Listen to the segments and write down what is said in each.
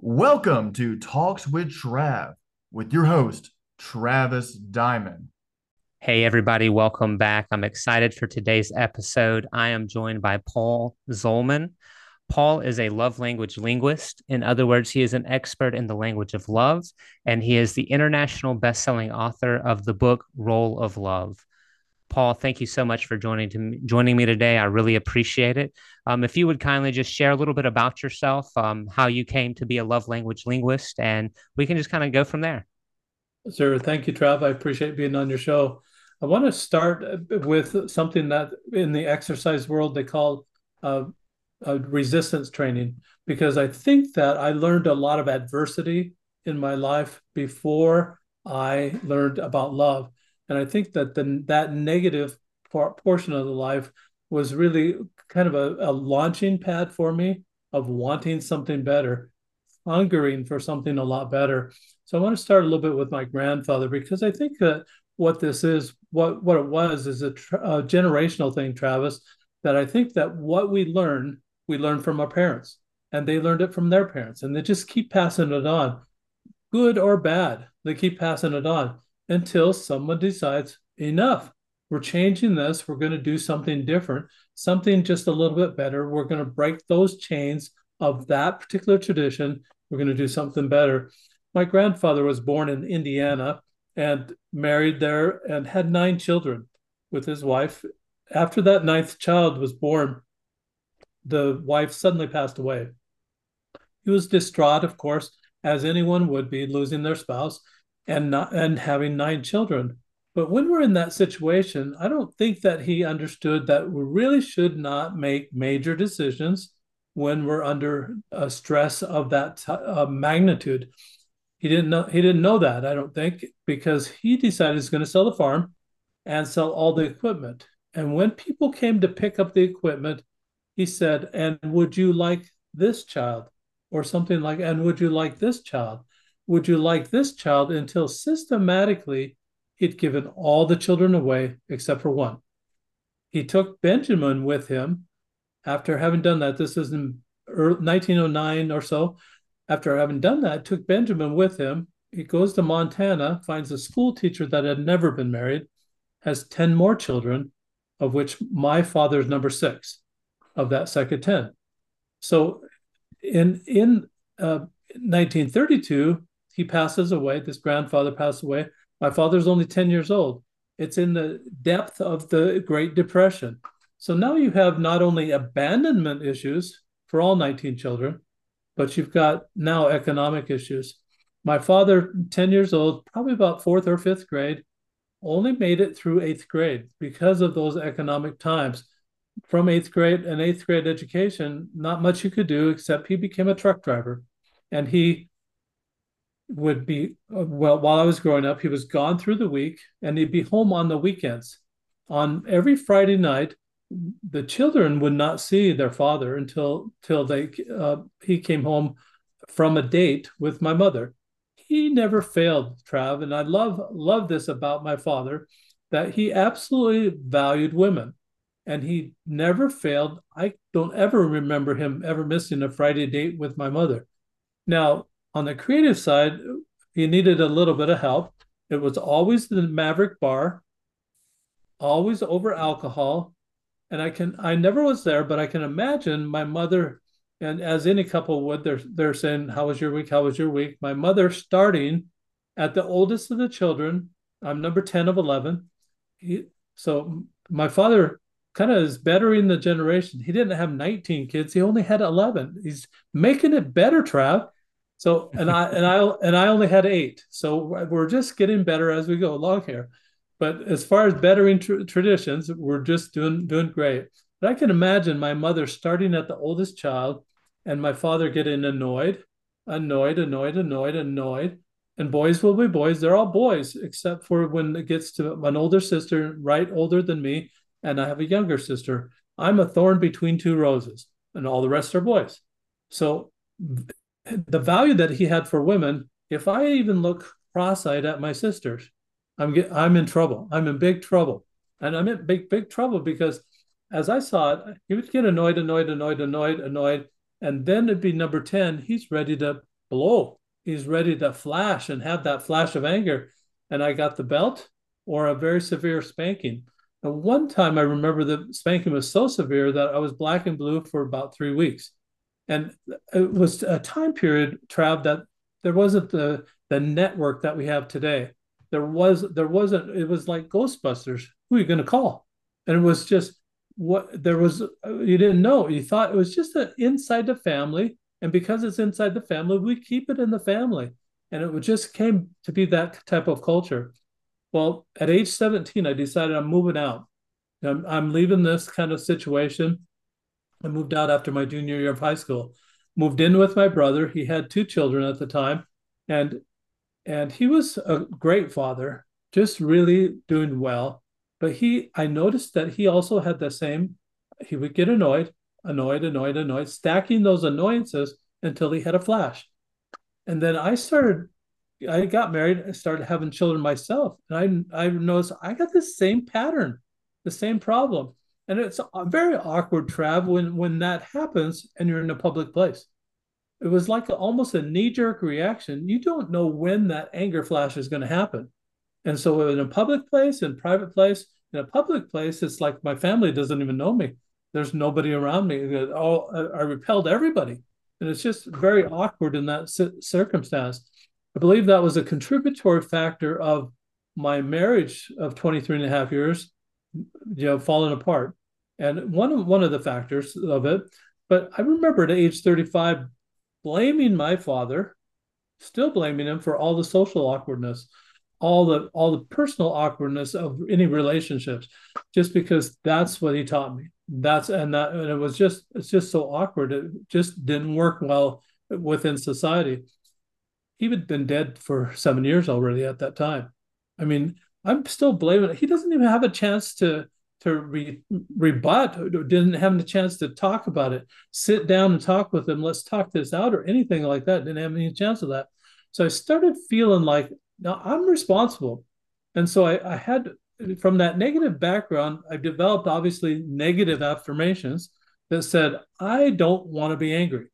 Welcome to Talks with Trav with your host, Travis Diamond. Hey, everybody, welcome back. I'm excited for today's episode. I am joined by Paul Zolman. Paul is a love language linguist. In other words, he is an expert in the language of love, and he is the international best-selling author of the book Roll of Love. Paul, thank you so much for joining to joining me today. I really appreciate it. Um, if you would kindly just share a little bit about yourself, um, how you came to be a love language linguist, and we can just kind of go from there. Sure. Thank you, Trav. I appreciate being on your show. I want to start with something that in the exercise world they call uh, resistance training, because I think that I learned a lot of adversity in my life before I learned about love. And I think that the that negative portion of the life was really kind of a, a launching pad for me of wanting something better, hungering for something a lot better. So I want to start a little bit with my grandfather because I think that what this is, what what it was, is a, a generational thing, Travis. That I think that what we learn, we learn from our parents, and they learned it from their parents, and they just keep passing it on, good or bad. They keep passing it on until someone decides enough. We're changing this. We're going to do something different, something just a little bit better. We're going to break those chains of that particular tradition. We're going to do something better. My grandfather was born in Indiana and married there and had nine children with his wife. After that ninth child was born, the wife suddenly passed away. He was distraught, of course, as anyone would be losing their spouse and not and having nine children. But when we're in that situation, I don't think that he understood that we really should not make major decisions when we're under a stress of that t- uh, magnitude. He didn't know he didn't know that, I don't think, because he decided he's going to sell the farm and sell all the equipment. And when people came to pick up the equipment, he said, "And would you like this child?" or something like, "And would you like this child?" Would you like this child until systematically he'd given all the children away except for one. He took Benjamin with him after having done that. This is in 1909 or so. After having done that, took Benjamin with him. He goes to Montana, finds a school teacher that had never been married, has 10 more children, of which my father is number six of that second 10. So in, in uh, 1932, he passes away. This grandfather passed away. My father's only 10 years old. It's in the depth of the Great Depression. So now you have not only abandonment issues for all 19 children, but you've got now economic issues. My father, 10 years old, probably about fourth or fifth grade, only made it through eighth grade because of those economic times. From eighth grade and eighth grade education, not much you could do except he became a truck driver. And he would be well while I was growing up, he was gone through the week and he'd be home on the weekends. On every Friday night, the children would not see their father until till they uh, he came home from a date with my mother. He never failed, Trav, and I love love this about my father that he absolutely valued women and he never failed. I don't ever remember him ever missing a Friday date with my mother. Now, on the creative side, he needed a little bit of help. It was always the Maverick Bar, always over alcohol. And I can I never was there, but I can imagine my mother, and as any couple would, they're they're saying, How was your week? How was your week? My mother starting at the oldest of the children. I'm number 10 of 11. He, so my father kind of is bettering the generation. He didn't have 19 kids, he only had 11. He's making it better, Trav. So and I and I and I only had eight. So we're just getting better as we go along here. But as far as bettering tr- traditions, we're just doing doing great. But I can imagine my mother starting at the oldest child, and my father getting annoyed, annoyed, annoyed, annoyed, annoyed. And boys will be boys. They're all boys, except for when it gets to an older sister, right older than me, and I have a younger sister. I'm a thorn between two roses, and all the rest are boys. So the value that he had for women, if I even look cross-eyed at my sisters, I'm get, I'm in trouble. I'm in big trouble, and I'm in big big trouble because as I saw it, he would get annoyed, annoyed, annoyed, annoyed, annoyed, and then it'd be number ten. He's ready to blow. He's ready to flash and have that flash of anger. And I got the belt or a very severe spanking. And one time I remember the spanking was so severe that I was black and blue for about three weeks. And it was a time period, Trav, that there wasn't the the network that we have today. There was there wasn't it was like Ghostbusters. Who are you going to call? And it was just what there was you didn't know. You thought it was just a, inside the family, and because it's inside the family, we keep it in the family. And it just came to be that type of culture. Well, at age 17, I decided I'm moving out. I'm, I'm leaving this kind of situation. I moved out after my junior year of high school. Moved in with my brother. He had two children at the time, and and he was a great father, just really doing well. But he, I noticed that he also had the same. He would get annoyed, annoyed, annoyed, annoyed, stacking those annoyances until he had a flash. And then I started I got married and started having children myself, and I I noticed I got the same pattern, the same problem, and it's very awkward, Trav, when when that happens and you're in a public place. It was like a, almost a knee jerk reaction. You don't know when that anger flash is going to happen, and so in a public place, in private place, in a public place, it's like my family doesn't even know me. There's nobody around me. All I repelled everybody, and it's just very awkward in that circumstance. I believe that was a contributory factor of my marriage of 23 and a half years, you know, falling apart. And one of, one of the factors of it, but I remember at age 35 blaming my father, still blaming him for all the social awkwardness, all the all the personal awkwardness of any relationships, just because that's what he taught me. That's and that and it was just it's just so awkward. It just didn't work well within society he had been dead for seven years already at that time. I mean, I'm still blaming. He doesn't even have a chance to to re, rebut. Didn't have a chance to talk about it. Sit down and talk with them Let's talk this out or anything like that. Didn't have any chance of that. So I started feeling like now I'm responsible, and so I, I had from that negative background. I developed obviously negative affirmations that said I don't want to be angry.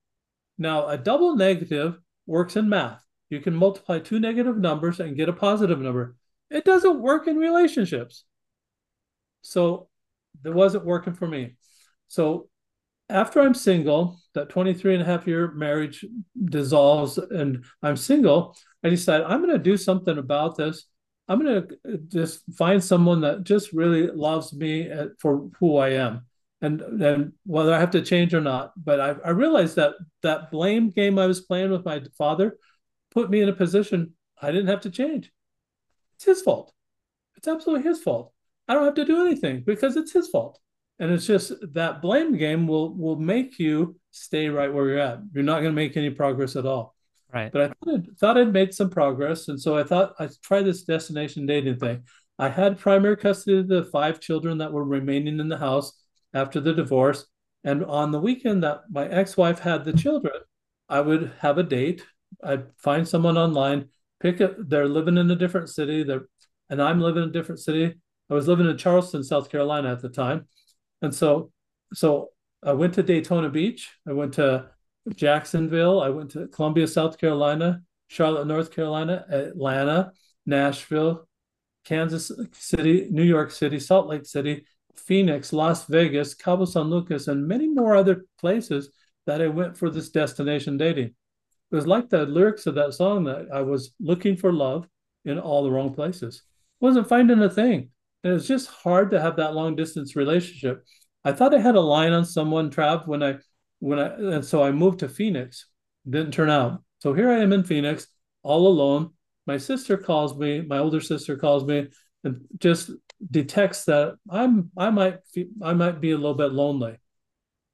Now a double negative works in math you can multiply two negative numbers and get a positive number. It doesn't work in relationships. So it wasn't working for me. So after I'm single, that 23 and a half year marriage dissolves and I'm single, I decide I'm going to do something about this. I'm going to uh, just find someone that just really loves me uh, for who I am. And, and whether I have to change or not, but I, I realized that that blame game I was playing with my father put me in a position I didn't have to change. It's his fault. It's absolutely his fault. I don't have to do anything because it's his fault. And it's just that blame game will will make you stay right where you're at. You're not going to make any progress at all. Right. But I thought I'd, thought I'd made some progress, and so I thought I'd try this destination dating thing. I had primary custody of the five children that were remaining in the house after the divorce, and on the weekend that my ex-wife had the children, I would have a date I'd find someone online, pick it. They're living in a different city. They're, and I'm living in a different city. I was living in Charleston, South Carolina at the time. And so, so I went to Daytona Beach. I went to Jacksonville. I went to Columbia, South Carolina, Charlotte, North Carolina, Atlanta, Nashville, Kansas City, New York City, Salt Lake City, Phoenix, Las Vegas, Cabo San Lucas, and many more other places that I went for this destination dating. It was like the lyrics of that song that I was looking for love in all the wrong places. Wasn't finding a thing. And it was just hard to have that long distance relationship. I thought I had a line on someone, Trav, when I when I and so I moved to Phoenix. Didn't turn out. So here I am in Phoenix, all alone. My sister calls me, my older sister calls me, and just detects that I'm I might I might be a little bit lonely.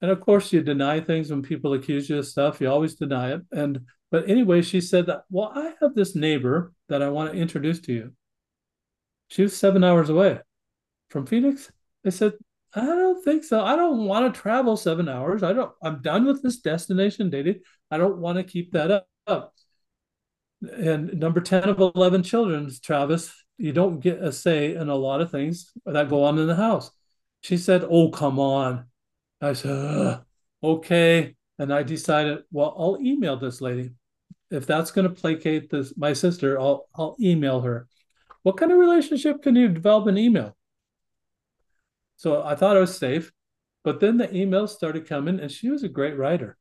And of course, you deny things when people accuse you of stuff. You always deny it. And but anyway, she said that. Well, I have this neighbor that I want to introduce to you. She was seven hours away from Phoenix. I said, I don't think so. I don't want to travel seven hours. I don't. I'm done with this destination dating. I don't want to keep that up. And number ten of eleven children, Travis, you don't get a say in a lot of things that go on in the house. She said, "Oh, come on." I said, okay. And I decided, well, I'll email this lady. if that's going to placate this my sister, I'll I'll email her. What kind of relationship can you develop in email? So I thought I was safe, but then the emails started coming, and she was a great writer.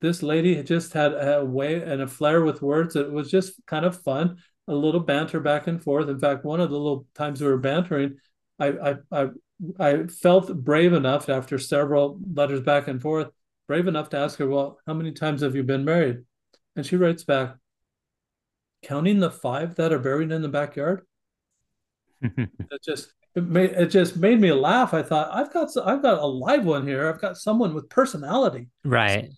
This lady just had a way and a flair with words that was just kind of fun, a little banter back and forth. In fact, one of the little times we were bantering, I I I, I felt brave enough after several letters back and forth, brave enough to ask her, "Well, how many times have you been married?" And she writes back, "Counting the five that are buried in the backyard." it just it made it just made me laugh. I thought I've got I've got a live one here. I've got someone with personality. Right.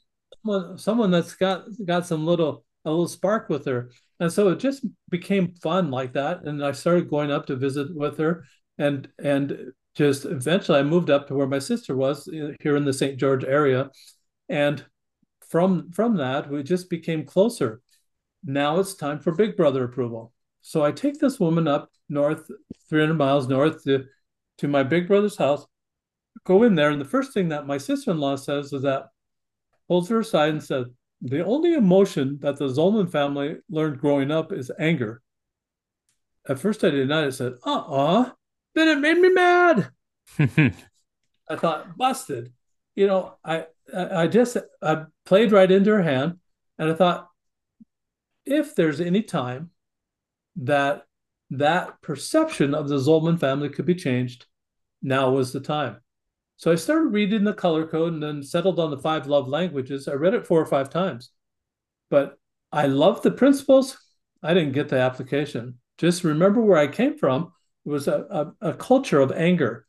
Someone someone that's got got some little a little spark with her. And so it just became fun like that. And I started going up to visit with her and and just eventually I moved up to where my sister was uh, here in the St. George area. And from from that we just became closer. Now it's time for big brother approval. So I take this woman up north, 300 miles north to, to my big brother's house, go in there. And the first thing that my sister in law says is that, holds her aside and says, the only emotion that the Zolman family learned growing up is anger. At first I denied it, said, uh uh-uh. uh, then it made me mad. I thought, busted. You know, I, I just I played right into her hand and I thought, if there's any time that that perception of the Zolman family could be changed, now was the time. So I started reading the color code and then settled on the five love languages. I read it four or five times, but I loved the principles. I didn't get the application. Just remember where I came from. It was a, a, a culture of anger.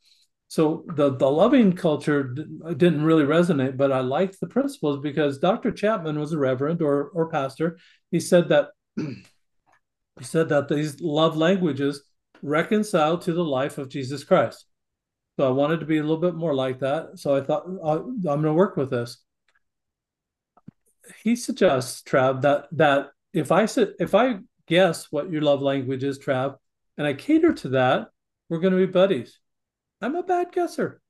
So the, the loving culture didn't really resonate, but I liked the principles because Dr. Chapman was a reverend or, or pastor. He said that he said that these love languages reconcile to the life of Jesus Christ. So I wanted to be a little bit more like that. So I thought uh, I'm going to work with this. He suggests, Trav, that that if I if I guess what your love language is, Trav, and I cater to that, we're going to be buddies. I'm a bad guesser,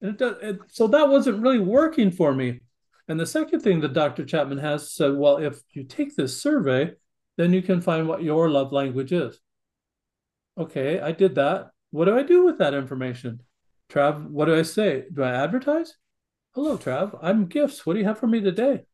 and it does, it, so that wasn't really working for me. And the second thing that Dr. Chapman has said, well, if you take this survey then you can find what your love language is. Okay, I did that. What do I do with that information? Trav, what do I say? Do I advertise? Hello, Trav. I'm gifts. What do you have for me today?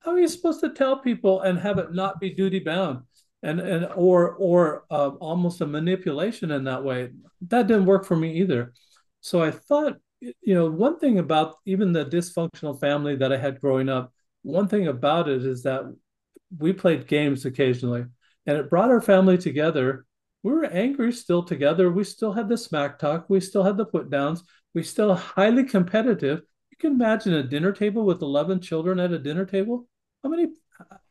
How are you supposed to tell people and have it not be duty bound and and or or uh, almost a manipulation in that way? That didn't work for me either. So I thought, you know, one thing about even the dysfunctional family that I had growing up, one thing about it is that we played games occasionally, and it brought our family together. We were angry still together. We still had the smack talk. We still had the put downs. We still highly competitive. You can imagine a dinner table with 11 children at a dinner table. How many,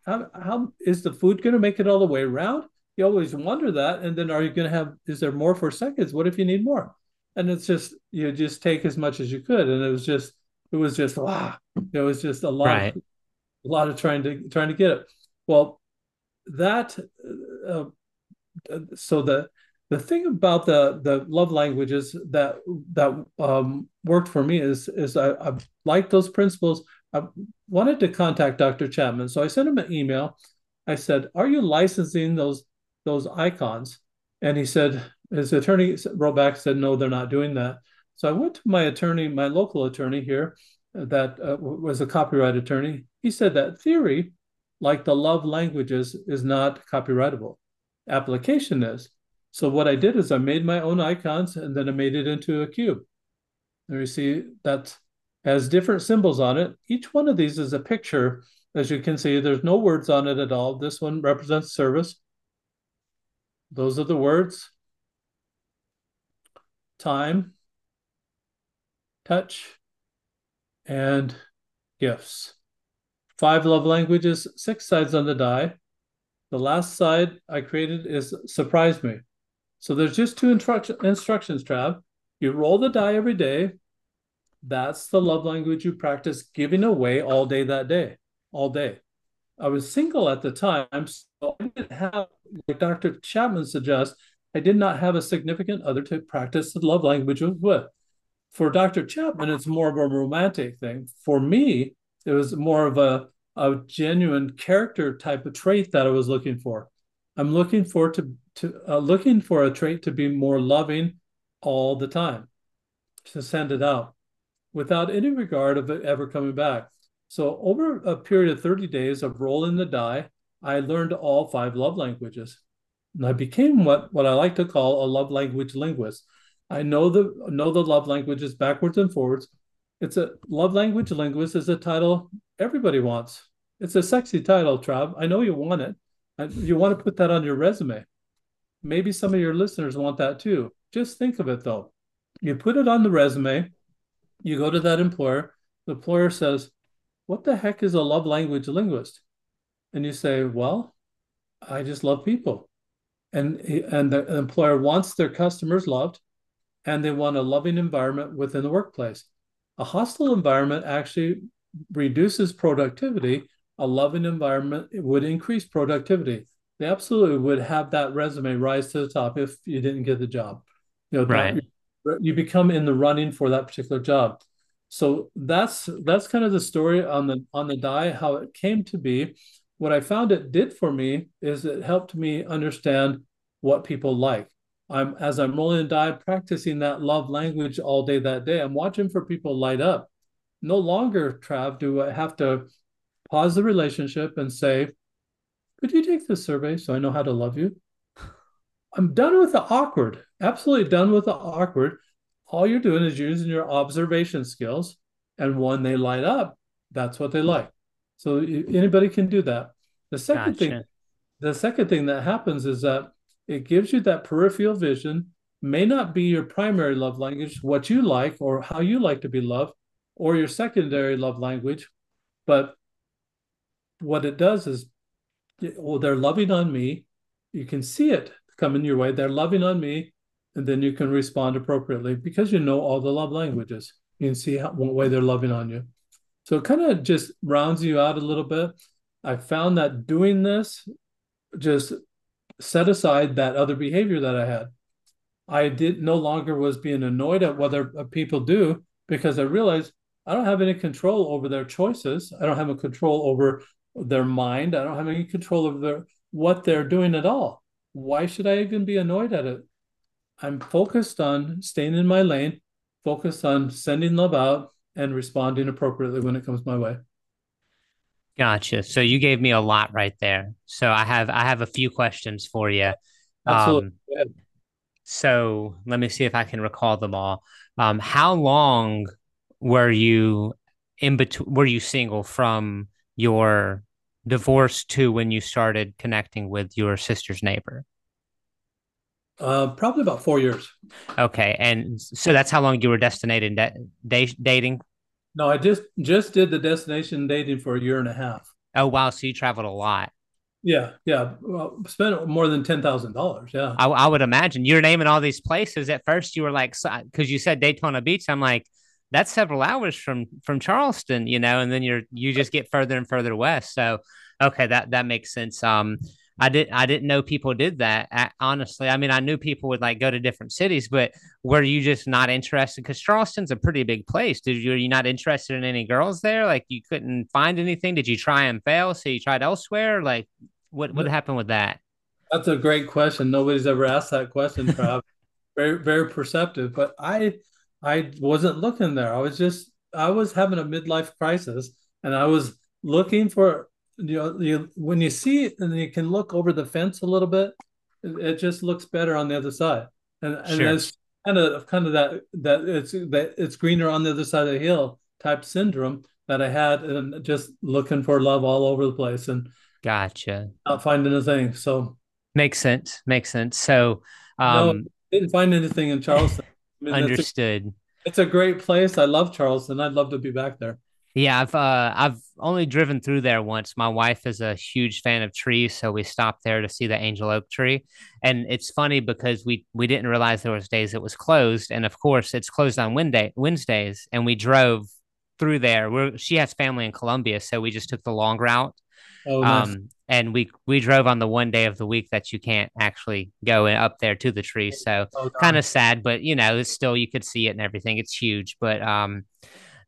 how, how is the food going to make it all the way around? You always wonder that. And then are you going to have, is there more for seconds? What if you need more? And it's just, you just take as much as you could. And it was just, it was just, wow. It was just a lot, right. of, a lot of trying to, trying to get it. Well, that uh, so the the thing about the the love languages that that um, worked for me is is I, I like those principles. I wanted to contact Dr. Chapman, so I sent him an email. I said, "Are you licensing those those icons?" And he said, his attorney wrote back said, "No, they're not doing that." So I went to my attorney, my local attorney here, that uh, was a copyright attorney. He said that theory like the love languages is not copyrightable. Application is. So what I did is I made my own icons and then I made it into a cube. There you see that has different symbols on it. Each one of these is a picture. As you can see, there's no words on it at all. This one represents service. Those are the words. Time, touch, and gifts five love languages, six sides on the die. The last side I created is surprise me. So there's just two instruction, instructions, Trav. You roll the die every day. That's the love language you practice giving away all day that day, all day. I was single at the time, so I didn't have, like Dr. Chapman suggests, I did not have a significant other to practice the love language with. For Dr. Chapman, it's more of a romantic thing. For me, it was more of a a genuine character type of trait that I was looking for. I'm looking for to to uh, looking for a trait to be more loving all the time, to send it out without any regard of it ever coming back. So over a period of 30 days of rolling the die, I learned all five love languages. And I became what, what I like to call a love language linguist. I know the know the love languages backwards and forwards. It's a love language linguist is a title everybody wants. It's a sexy title, Trav. I know you want it. You want to put that on your resume. Maybe some of your listeners want that too. Just think of it though. You put it on the resume, you go to that employer, the employer says, What the heck is a love language linguist? And you say, Well, I just love people. And, and the employer wants their customers loved and they want a loving environment within the workplace. A hostile environment actually reduces productivity. A loving environment would increase productivity. They absolutely would have that resume rise to the top if you didn't get the job. You know, right. you become in the running for that particular job. So that's that's kind of the story on the on the die, how it came to be. What I found it did for me is it helped me understand what people like. I'm as I'm rolling the die, practicing that love language all day that day. I'm watching for people light up. No longer, Trav, do I have to pause the relationship and say, could you take this survey so I know how to love you? I'm done with the awkward, absolutely done with the awkward. All you're doing is using your observation skills, and when they light up, that's what they like. So anybody can do that. The second gotcha. thing, the second thing that happens is that it gives you that peripheral vision. May not be your primary love language, what you like or how you like to be loved, or your secondary love language, but what it does is well, they're loving on me. You can see it coming your way. They're loving on me, and then you can respond appropriately because you know all the love languages. You can see how, what way they're loving on you. So it kind of just rounds you out a little bit. I found that doing this just set aside that other behavior that I had. I did no longer was being annoyed at what other people do because I realized I don't have any control over their choices. I don't have a control over their mind. I don't have any control over their, what they're doing at all. Why should I even be annoyed at it? I'm focused on staying in my lane, focused on sending love out and responding appropriately when it comes my way. Gotcha. So you gave me a lot right there. So I have I have a few questions for you. Absolutely. Um, so let me see if I can recall them all. Um, how long were you in between? Were you single from your divorce to when you started connecting with your sister's neighbor? Uh, probably about four years. Okay, and so that's how long you were destinated da- dating. No, I just just did the destination dating for a year and a half. Oh wow! So you traveled a lot. Yeah, yeah. Well, spent more than ten thousand dollars. Yeah, I, I, would imagine. You're naming all these places. At first, you were like, because you said Daytona Beach. I'm like, that's several hours from from Charleston, you know, and then you're you just get further and further west. So okay, that that makes sense. Um, I didn't. I didn't know people did that. I, honestly, I mean, I knew people would like go to different cities, but were you just not interested? Because Charleston's a pretty big place. Did you were you not interested in any girls there? Like you couldn't find anything? Did you try and fail? So you tried elsewhere? Like what what happened with that? That's a great question. Nobody's ever asked that question, Trav. very very perceptive. But I I wasn't looking there. I was just I was having a midlife crisis, and I was looking for you know you when you see it and you can look over the fence a little bit, it, just looks better on the other side, and and sure. it's kind of kind of that that it's that it's greener on the other side of the hill type syndrome that I had, and just looking for love all over the place, and gotcha, not finding a thing. So makes sense, makes sense. So um, no, didn't find anything in Charleston. I mean, Understood. It's a, it's a, great place. I love Charleston. I'd love to be back there. Yeah, I've uh, I've only driven through there once. My wife is a huge fan of trees, so we stopped there to see the angel oak tree. And it's funny because we we didn't realize there was days it was closed, and of course it's closed on Wednesday Wednesdays. And we drove through there. We're, she has family in Columbia, so we just took the long route. Oh, nice. Um, and we we drove on the one day of the week that you can't actually go up there to the tree. So oh, kind of sad, but you know, it's still you could see it and everything. It's huge, but um,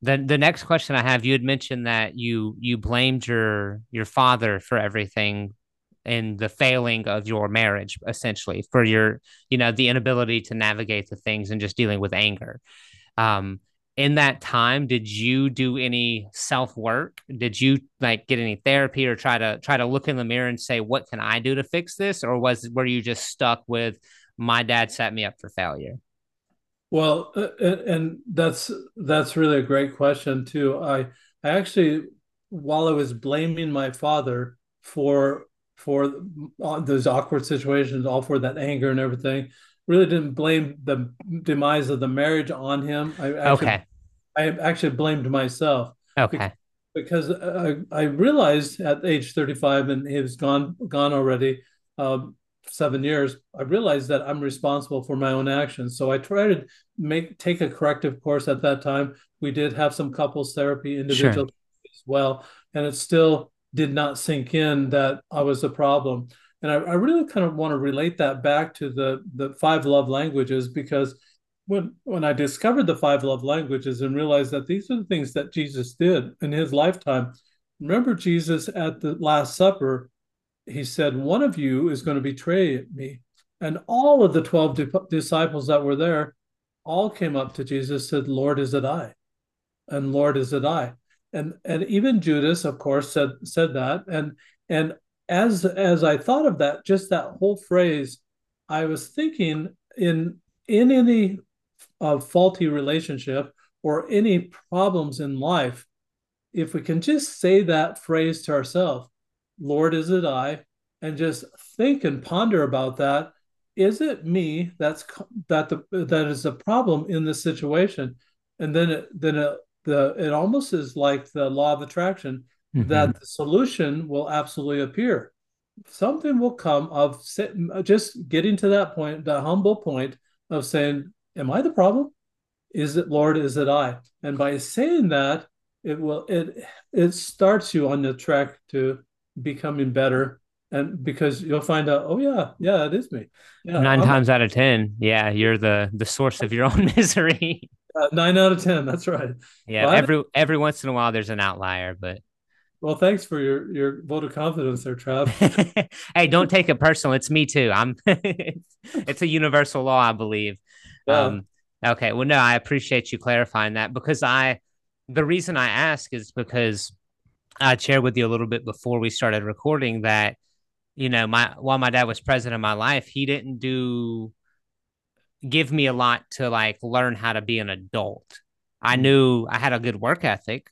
the the next question I have, you had mentioned that you you blamed your your father for everything in the failing of your marriage, essentially, for your, you know, the inability to navigate the things and just dealing with anger. Um, in that time, did you do any self work? Did you like get any therapy or try to try to look in the mirror and say, what can I do to fix this? Or was were you just stuck with my dad set me up for failure? Well, uh, and that's that's really a great question too. I I actually, while I was blaming my father for for those awkward situations, all for that anger and everything, really didn't blame the demise of the marriage on him. I actually, okay. I actually blamed myself. Okay. Because I, I realized at age 35 and he was gone gone already. Um, seven years, I realized that I'm responsible for my own actions. So I tried to make take a corrective course at that time. We did have some couples therapy, individual sure. as well, and it still did not sink in that I was a problem. And I, I really kind of want to relate that back to the the five love languages because when when I discovered the five love languages and realized that these are the things that Jesus did in his lifetime. Remember Jesus at the Last Supper he said, One of you is going to betray me. And all of the 12 di- disciples that were there all came up to Jesus, said, Lord, is it I? And Lord, is it I? And and even Judas, of course, said said that. And and as as I thought of that, just that whole phrase, I was thinking in in any uh, faulty relationship or any problems in life, if we can just say that phrase to ourselves, Lord, is it I? And just think and ponder about that. Is it me that's that the that is the problem in this situation? And then it then it the it almost is like the law of attraction mm-hmm. that the solution will absolutely appear. Something will come of just getting to that point, the humble point of saying, "Am I the problem? Is it Lord? Is it I?" And by saying that, it will it it starts you on the track to becoming better. And because you'll find out oh yeah yeah it is me. Yeah, 9 I'm, times out of 10 yeah you're the the source of your own misery. Uh, 9 out of 10 that's right. Yeah every every once in a while there's an outlier but well thanks for your your vote of confidence there trav. Hey don't take it personal. It's me too. I'm it's a universal law i believe. Yeah. um okay well no i appreciate you clarifying that because i the reason i ask is because I shared with you a little bit before we started recording that, you know, my while my dad was present in my life, he didn't do give me a lot to like learn how to be an adult. I mm. knew I had a good work ethic.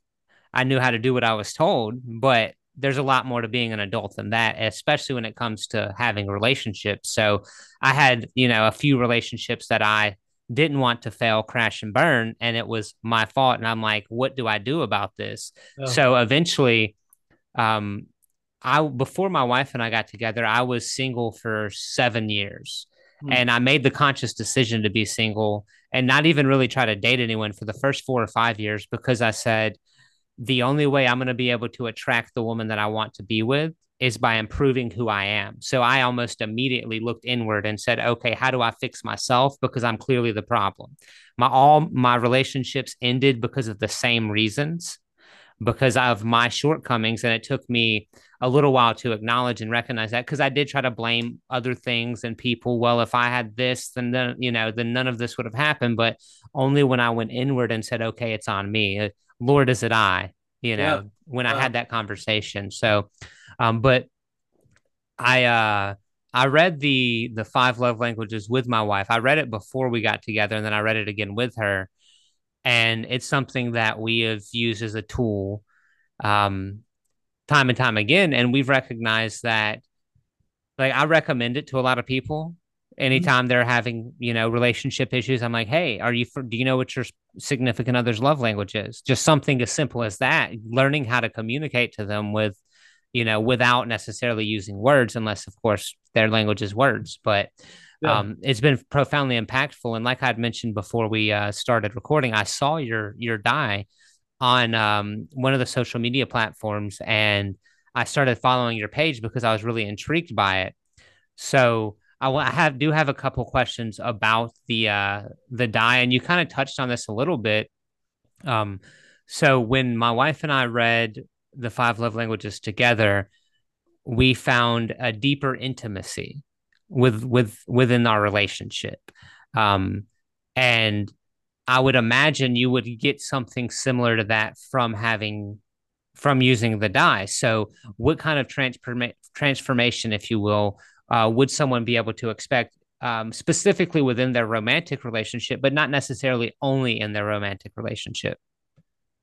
I knew how to do what I was told, but there's a lot more to being an adult than that, especially when it comes to having relationships. So I had, you know, a few relationships that I didn't want to fail, crash, and burn. And it was my fault. And I'm like, what do I do about this? Oh. So eventually, um, I before my wife and I got together, I was single for seven years. Hmm. And I made the conscious decision to be single and not even really try to date anyone for the first four or five years because I said, the only way I'm going to be able to attract the woman that I want to be with is by improving who I am. So I almost immediately looked inward and said, okay, how do I fix myself? Because I'm clearly the problem. My all my relationships ended because of the same reasons, because of my shortcomings. And it took me a little while to acknowledge and recognize that because I did try to blame other things and people. Well, if I had this, then then you know, then none of this would have happened. But only when I went inward and said, okay, it's on me. Lord, is it I? You know, yeah. when I uh, had that conversation. So um, but I uh I read the the five love languages with my wife. I read it before we got together, and then I read it again with her. And it's something that we have used as a tool, um, time and time again. And we've recognized that, like, I recommend it to a lot of people. Anytime they're having, you know, relationship issues, I'm like, hey, are you? For, do you know what your significant other's love language is? Just something as simple as that. Learning how to communicate to them with you know, without necessarily using words, unless, of course, their language is words. But yeah. um, it's been profoundly impactful. And like I'd mentioned before we uh, started recording, I saw your your die on um, one of the social media platforms, and I started following your page because I was really intrigued by it. So I, I have do have a couple questions about the uh, the die, and you kind of touched on this a little bit. Um, So when my wife and I read the five love languages together, we found a deeper intimacy with with within our relationship. Um, and I would imagine you would get something similar to that from having from using the die. So, what kind of transforma- transformation, if you will, uh, would someone be able to expect um, specifically within their romantic relationship, but not necessarily only in their romantic relationship?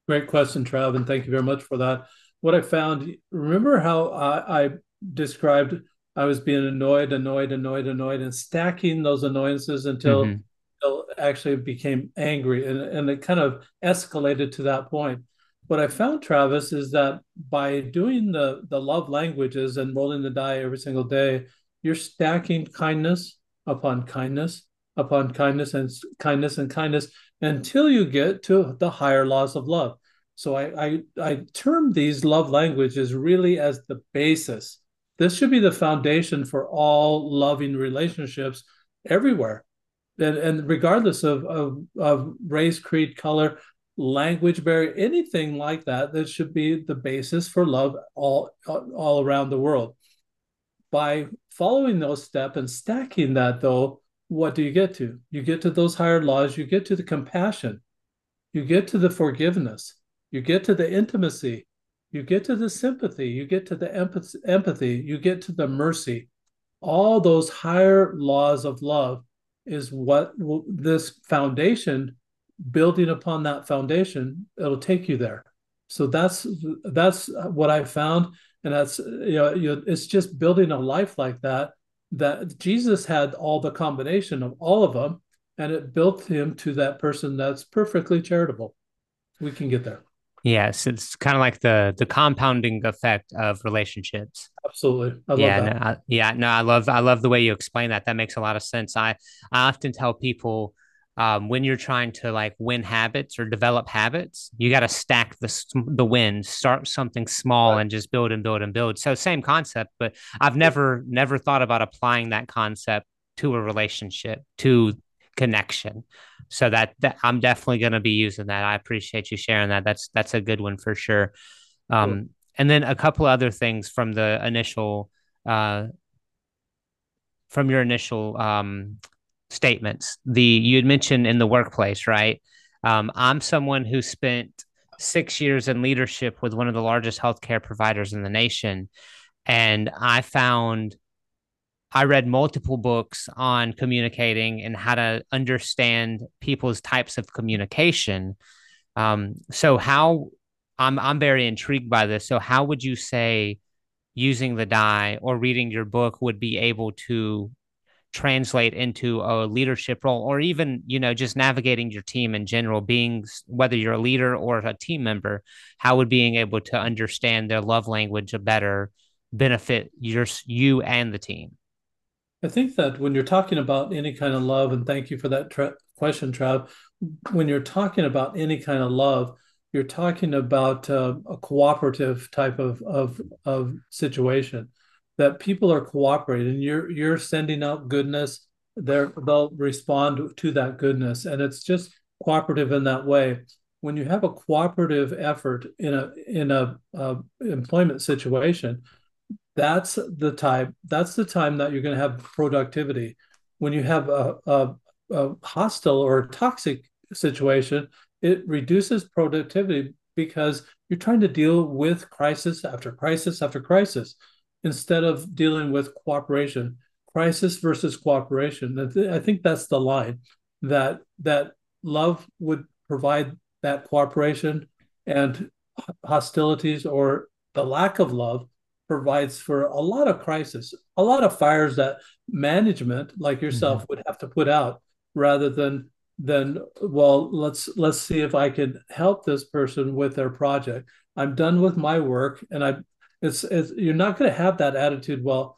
Great question, Trav, and thank you very much for that. What I found, remember how I, I described I was being annoyed, annoyed, annoyed, annoyed, and stacking those annoyances until, mm-hmm. until actually became angry, and and it kind of escalated to that point. What I found, Travis, is that by doing the the love languages and rolling the die every single day, you're stacking kindness upon kindness upon kindness and kindness and kindness until you get to the higher laws of love. So I I, I term these love languages really as the basis this should be the foundation for all loving relationships everywhere. And, and regardless of, of, of race, creed, color, language barrier, anything like that, that should be the basis for love all, all around the world. By following those steps and stacking that, though, what do you get to? You get to those higher laws, you get to the compassion, you get to the forgiveness, you get to the intimacy, you get to the sympathy, you get to the empathy, you get to the mercy. All those higher laws of love is what this foundation, building upon that foundation, it'll take you there. So that's that's what I found, and that's you know, you know it's just building a life like that. That Jesus had all the combination of all of them, and it built him to that person that's perfectly charitable. We can get there. Yes, it's kind of like the the compounding effect of relationships. Absolutely. yeah, no, I, yeah, no, I love I love the way you explain that. That makes a lot of sense. I I often tell people um, when you're trying to like win habits or develop habits, you got to stack the the wins. Start something small right. and just build and build and build. So same concept, but I've never never thought about applying that concept to a relationship to connection. So that, that I'm definitely going to be using that. I appreciate you sharing that. That's that's a good one for sure. Um, cool. And then a couple other things from the initial, uh, from your initial um, statements. The you had mentioned in the workplace, right? Um, I'm someone who spent six years in leadership with one of the largest healthcare providers in the nation, and I found I read multiple books on communicating and how to understand people's types of communication. Um, so how I'm I'm very intrigued by this. So how would you say using the die or reading your book would be able to translate into a leadership role or even you know just navigating your team in general being whether you're a leader or a team member how would being able to understand their love language better benefit your you and the team I think that when you're talking about any kind of love, and thank you for that tra- question, Trav, when you're talking about any kind of love, you're talking about uh, a cooperative type of, of, of situation that people are cooperating. You're you're sending out goodness. They're, they'll respond to that goodness, and it's just cooperative in that way. When you have a cooperative effort in a in a uh, employment situation, that's the time that's the time that you're going to have productivity. When you have a, a, a hostile or toxic situation it reduces productivity because you're trying to deal with crisis after crisis after crisis. Instead of dealing with cooperation crisis versus cooperation. I think that's the line that that love would provide that cooperation and hostilities or the lack of love provides for a lot of crisis, a lot of fires that management like yourself mm-hmm. would have to put out rather than than well let's let's see if I can help this person with their project. I'm done with my work and I it's, it's you're not going to have that attitude well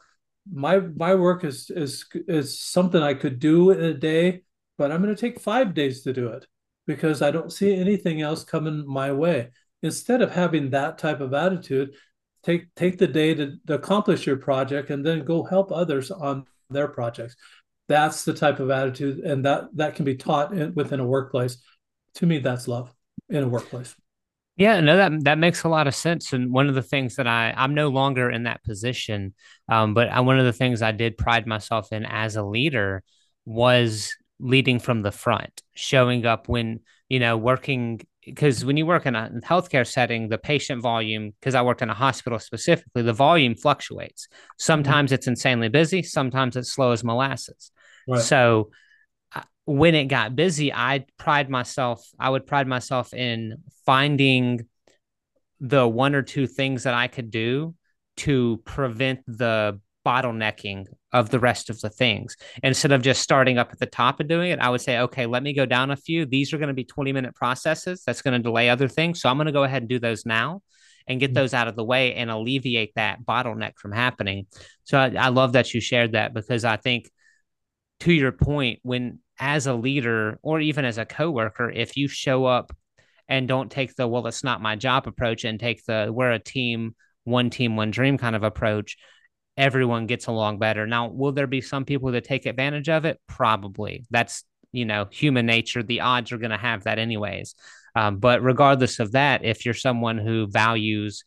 my my work is is is something I could do in a day but I'm going to take 5 days to do it because I don't see anything else coming my way instead of having that type of attitude take take the day to, to accomplish your project and then go help others on their projects. That's the type of attitude and that that can be taught in, within a workplace. To me that's love in a workplace. Yeah, no, that that makes a lot of sense. And one of the things that I I'm no longer in that position, um, but I, one of the things I did pride myself in as a leader was leading from the front, showing up when you know working because when you work in a healthcare setting, the patient volume, because I worked in a hospital specifically, the volume fluctuates. Sometimes mm-hmm. it's insanely busy, sometimes it's slow as molasses. Right. So when it got busy, I pride myself, I would pride myself in finding the one or two things that I could do to prevent the bottlenecking of the rest of the things. Instead of just starting up at the top and doing it, I would say, okay, let me go down a few. These are going to be 20 minute processes. That's going to delay other things. So I'm going to go ahead and do those now and get mm-hmm. those out of the way and alleviate that bottleneck from happening. So I, I love that you shared that because I think to your point, when as a leader or even as a coworker, if you show up and don't take the well, it's not my job approach and take the we're a team, one team, one dream kind of approach, everyone gets along better. Now, will there be some people that take advantage of it? Probably. That's you know human nature. The odds are going to have that anyways. Um, but regardless of that, if you're someone who values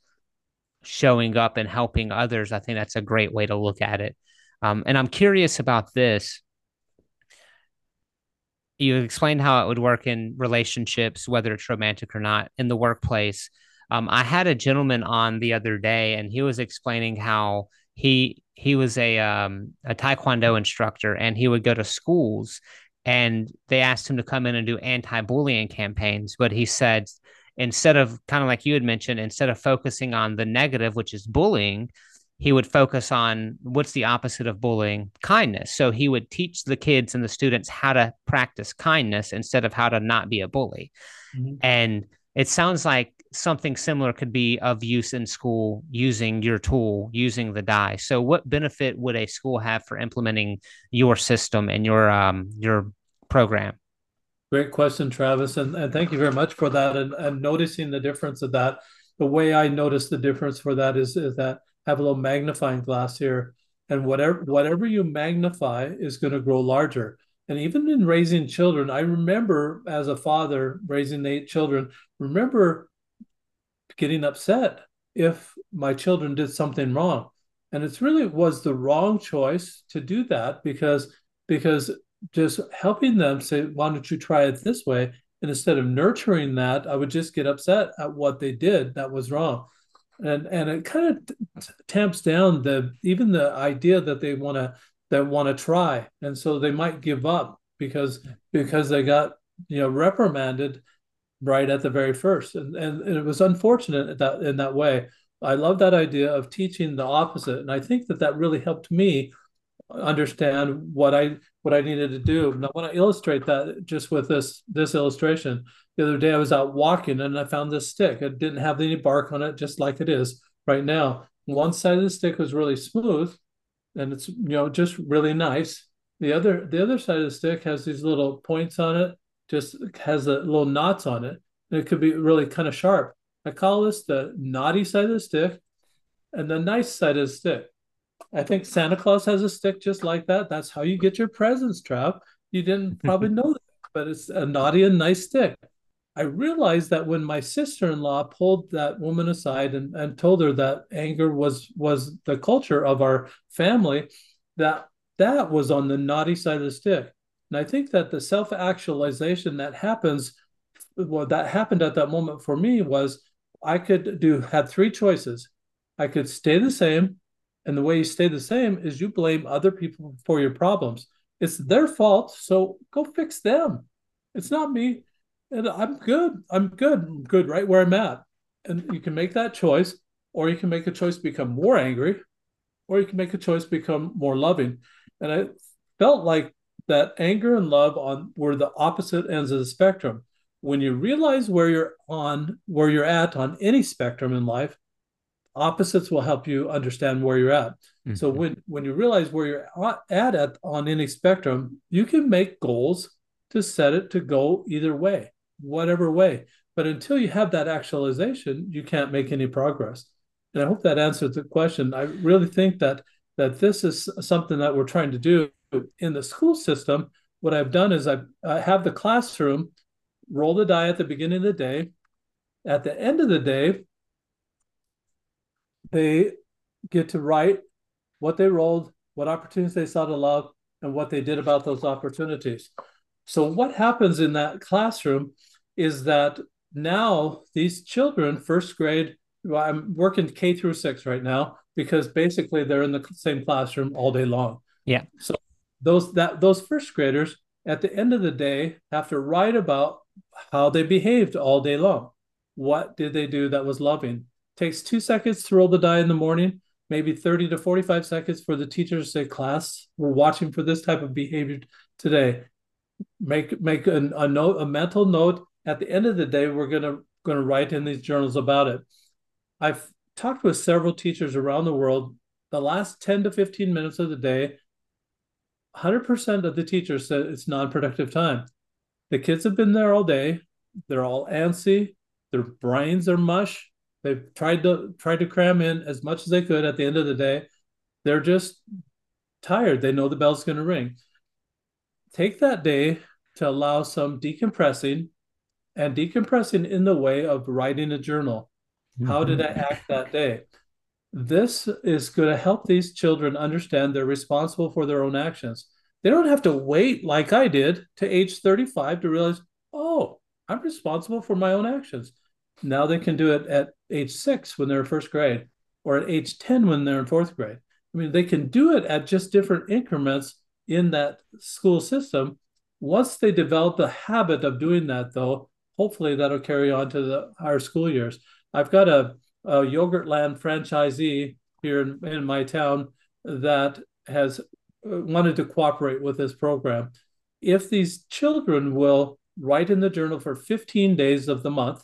showing up and helping others, I think that's a great way to look at it. Um, and I'm curious about this you explained how it would work in relationships, whether it's romantic or not, in the workplace. Um, I had a gentleman on the other day, and he was explaining how he he was a um, a taekwondo instructor, and he would go to schools, and they asked him to come in and do anti-bullying campaigns, but he said instead of kind of like you had mentioned, instead of focusing on the negative, which is bullying, he would focus on what's the opposite of bullying? Kindness. So he would teach the kids and the students how to practice kindness instead of how to not be a bully. Mm-hmm. and it sounds like something similar could be of use in school using your tool using the die. So what benefit would a school have for implementing your system and your um your program? Great question travis and, and thank you very much for that and, and noticing the difference of that. The way i notice the difference for that is, is that I have a little magnifying glass here and whatever whatever you magnify is going to grow larger. And even in raising children i remember as a father raising eight children remember getting upset if my children did something wrong. And it's really was the wrong choice to do that because because just helping them say why don't you try it this way? And instead of nurturing that i would just get upset at what they did that was wrong. And and it kind of tamps down the even the idea that they want to that want to try. And so they might give up because because they got you know reprimanded right at the very first and and, and it was unfortunate that in that way i love that idea of teaching the opposite and i think that that really helped me understand what i what i needed to do when i illustrate that just with this this illustration the other day I was out walking and I found this stick. It didn't have any bark on it, just like it is right now. One side of the stick was really smooth and it's you know just really nice. The other the other side of the stick has these little points on it, just has the little knots on it. And it could be really kind of sharp. I call this the naughty side of the stick and the nice side of the stick. I think Santa Claus has a stick just like that. That's how you get your presents, Trav. You didn't probably know that, but it's a naughty and nice stick. I realized that when my sister-in-law pulled that woman aside and, and told her that anger was was the culture of our family, that that was on the naughty side of the stick. And I think that the self-actualization that happens, what that happened at that moment for me was I could do had three choices. I could stay the same, and the way you stay the same is you blame other people for your problems. It's their fault, so go fix them. It's not me and I'm good. I'm good. I'm good right where I'm at. And you can make that choice, or you can make a choice become more angry, or you can make a choice become more loving. And I felt like that anger and love on were the opposite ends of the spectrum. When you realize where you're on, where you're at on any spectrum in life, opposites will help you understand where you're at. Mm-hmm. So when when you realize where you're at, at on any spectrum, you can make goals to set it to go either way whatever way. But until you have that actualization, you can't make any progress. And I hope that answers the question. I really think that that this is something that we're trying to do in the school system. What I've done is I've, I have the classroom roll the die at the beginning of the day, At the end of the day, they get to write what they rolled, what opportunities they saw to love, and what they did about those opportunities. So, what happens in that classroom is that now these children, first grade, well, I'm working K through six right now because basically they're in the same classroom all day long. Yeah. So those that those first graders at the end of the day have to write about how they behaved all day long. What did they do that was loving? Takes two seconds to roll the die in the morning, maybe 30 to 45 seconds for the teachers to say, class, we're watching for this type of behavior today. Make make a, a note, a mental note. At the end of the day, we're gonna gonna write in these journals about it. I've talked with several teachers around the world. The last 10 to 15 minutes of the day, 100% of the teachers said it's non-productive time. The kids have been there all day. They're all antsy. Their brains are mush. They've tried to try to cram in as much as they could at the end of the day. They're just tired. They know the bell's going to ring. Take that day to allow some decompressing and decompressing in the way of writing a journal. How did I mm-hmm. act that day? This is going to help these children understand they're responsible for their own actions. They don't have to wait like I did to age 35 to realize, oh, I'm responsible for my own actions. Now they can do it at age six when they're in first grade or at age 10 when they're in fourth grade. I mean, they can do it at just different increments in that school system. Once they develop the habit of doing that, though, hopefully that'll carry on to the higher school years. I've got a, a Yogurtland franchisee here in, in my town that has uh, wanted to cooperate with this program. If these children will write in the journal for 15 days of the month,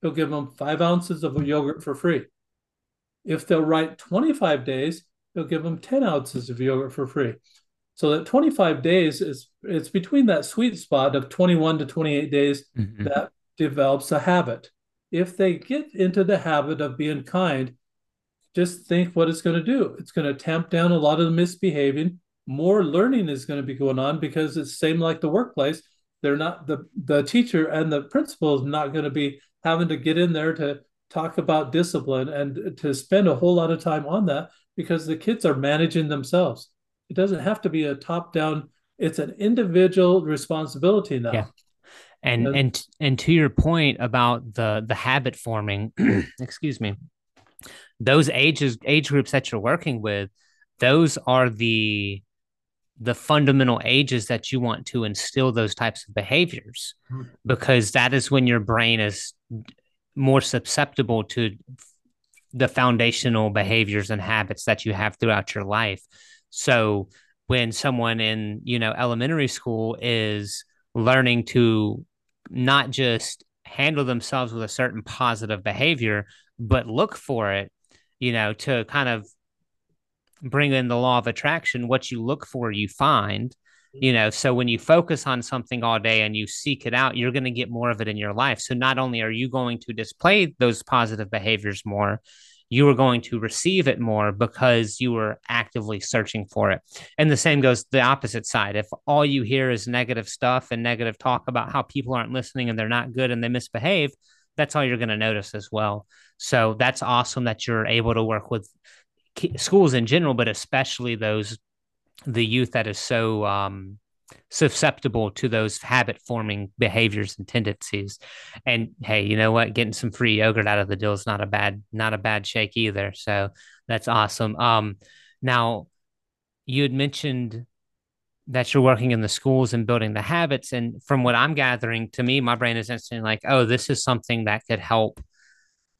he'll give them five ounces of yogurt for free. If they'll write 25 days, he'll give them 10 ounces of yogurt for free. So that 25 days is it's between that sweet spot of 21 to 28 days mm-hmm. that develops a habit if they get into the habit of being kind, just think what it's going to do. It's going to tamp down a lot of the misbehaving. More learning is going to be going on because it's same like the workplace. They're not the the teacher and the principal is not going to be having to get in there to talk about discipline and to spend a whole lot of time on that because the kids are managing themselves. It doesn't have to be a top down. It's an individual responsibility now. Yeah and and and to your point about the the habit forming excuse me those ages age groups that you're working with those are the the fundamental ages that you want to instill those types of behaviors hmm. because that is when your brain is more susceptible to the foundational behaviors and habits that you have throughout your life so when someone in you know elementary school is learning to not just handle themselves with a certain positive behavior, but look for it, you know, to kind of bring in the law of attraction. What you look for, you find, you know. So when you focus on something all day and you seek it out, you're going to get more of it in your life. So not only are you going to display those positive behaviors more, you were going to receive it more because you were actively searching for it. And the same goes the opposite side. If all you hear is negative stuff and negative talk about how people aren't listening and they're not good and they misbehave, that's all you're going to notice as well. So that's awesome that you're able to work with schools in general, but especially those the youth that is so um, susceptible to those habit forming behaviors and tendencies. And hey, you know what? Getting some free yogurt out of the deal is not a bad not a bad shake either. So that's awesome. Um, now you had mentioned that you're working in the schools and building the habits, and from what I'm gathering, to me, my brain is instantly like, oh, this is something that could help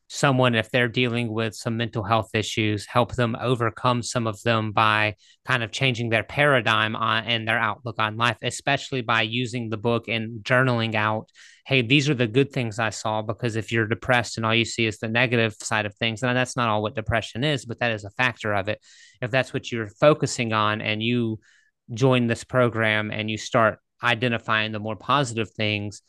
someone if they're dealing with some mental health issues help them overcome some of them by kind of changing their paradigm on and their outlook on life especially by using the book and journaling out hey these are the good things i saw because if you're depressed and all you see is the negative side of things and that's not all what depression is but that is a factor of it. If that's what you're focusing on and you join this program and you start identifying the more positive things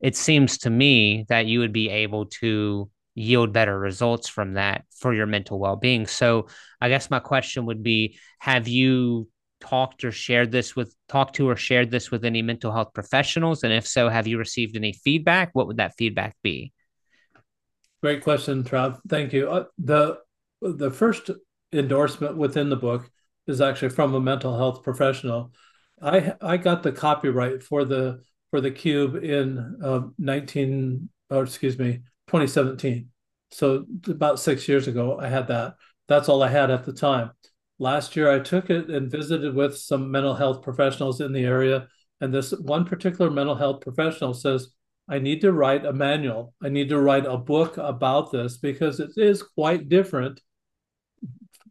it seems to me that you would be able to yield better results from that for your mental well-being so i guess my question would be have you talked or shared this with talked to or shared this with any mental health professionals and if so have you received any feedback what would that feedback be Great question, Trav. Thank you. Uh, the the first endorsement within the book is actually from a mental health professional. I I got the copyright for the for the cube in uh, 19 or excuse me 2017. So about six years ago, I had that. That's all I had at the time. Last year, I took it and visited with some mental health professionals in the area. And this one particular mental health professional says, I need to write a manual. I need to write a book about this because it is quite different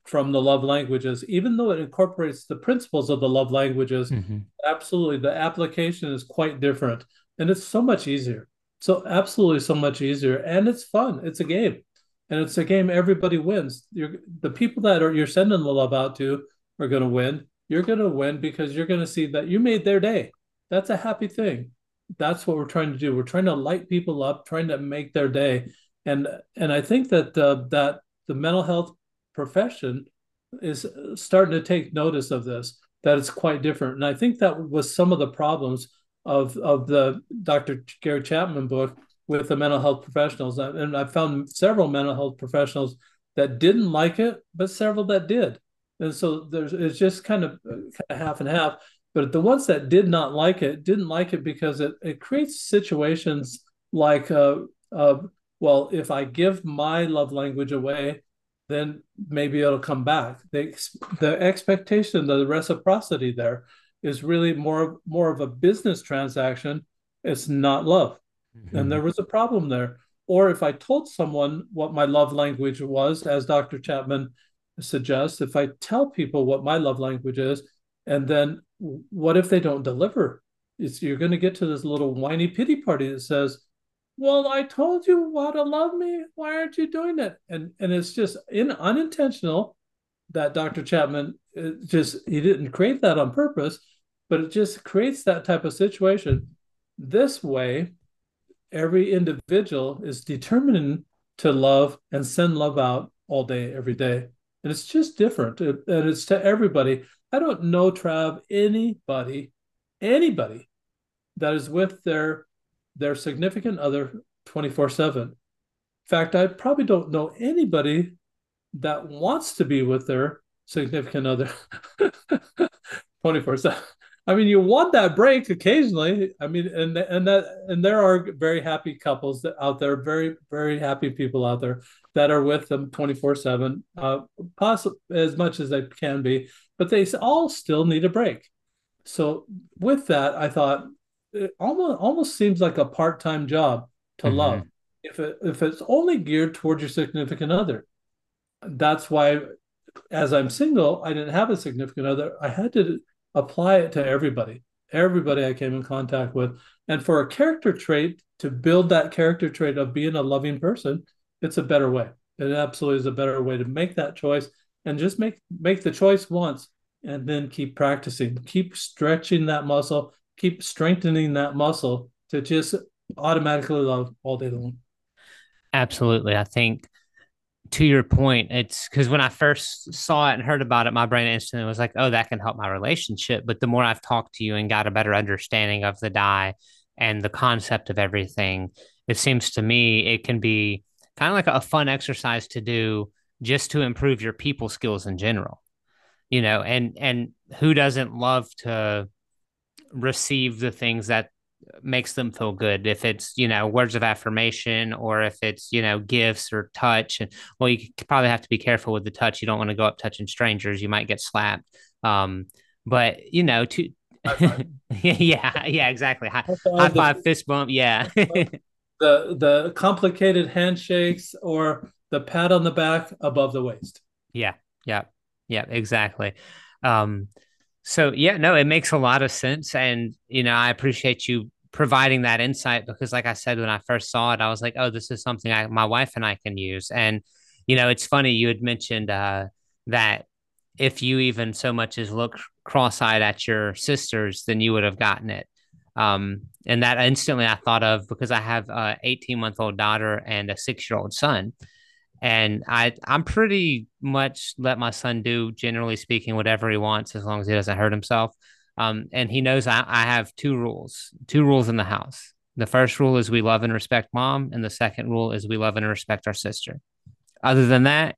from the love languages, even though it incorporates the principles of the love languages. Mm-hmm. Absolutely, the application is quite different, and it's so much easier. So absolutely, so much easier, and it's fun. It's a game, and it's a game everybody wins. You're, the people that are you're sending the love out to are going to win. You're going to win because you're going to see that you made their day. That's a happy thing. That's what we're trying to do. We're trying to light people up, trying to make their day, and and I think that uh, that the mental health profession is starting to take notice of this that it's quite different and i think that was some of the problems of of the dr gary chapman book with the mental health professionals. And i found several mental health professionals that didn't like it but several that did. And so there's it's just kind of, kind of half and half. But the ones that did not like it didn't like it because it, it creates situations like uh, uh, well if i give my love language away then maybe it'll come back. The, the expectation, the reciprocity there is really more, more of a business transaction. It's not love. Mm-hmm. And there was a problem there. Or if I told someone what my love language was, as Dr. Chapman suggests, if I tell people what my love language is, and then what if they don't deliver? It's, you're going to get to this little whiny pity party that says, well i told you how to love me why aren't you doing it and and it's just in unintentional that dr chapman just he didn't create that on purpose but it just creates that type of situation this way every individual is determined to love and send love out all day every day and it's just different it, and it's to everybody i don't know trav anybody anybody that is with their their significant other 24 7. In fact, I probably don't know anybody that wants to be with their significant other 24 7. I mean, you want that break occasionally. I mean, and and that and there are very happy couples that out there, very very happy people out there that are with them twenty four seven, uh, possible as much as they can be, but they all still need a break. So with that, I thought it almost almost seems like a part-time job to mm-hmm. love if it, if it's only geared towards your significant other that's why as i'm single i didn't have a significant other i had to apply it to everybody. Everybody i came in contact with. And for a character trait to build that character trait of being a loving person it's a better way. It absolutely is a better way to make that choice and just make make the choice once and then keep practicing. Keep stretching that muscle. Keep strengthening that muscle to just automatically love all day long. Absolutely. I think to your point, it's because when I first saw it and heard about it, my brain instantly was like, oh, that can help my relationship. But the more I've talked to you and got a better understanding of the die and the concept of everything, it seems to me it can be kind of like a fun exercise to do just to improve your people skills in general. You know, and and who doesn't love to receive the things that makes them feel good. If it's you know words of affirmation or if it's you know gifts or touch and well you probably have to be careful with the touch. You don't want to go up touching strangers. You might get slapped. Um but you know to yeah yeah exactly. High, high five fist bump yeah. The the complicated handshakes or the pat on the back above the waist. Yeah yeah yeah exactly. Um so yeah, no, it makes a lot of sense, and you know, I appreciate you providing that insight because, like I said, when I first saw it, I was like, oh, this is something I, my wife and I can use. And you know, it's funny you had mentioned uh, that if you even so much as look cross-eyed at your sisters, then you would have gotten it. Um, and that instantly I thought of because I have a 18 month old daughter and a six year old son and I I'm pretty much let my son do generally speaking whatever he wants as long as he doesn't hurt himself. Um, and he knows I, I have two rules, two rules in the house. The first rule is we love and respect mom, and the second rule is we love and respect our sister. Other than that,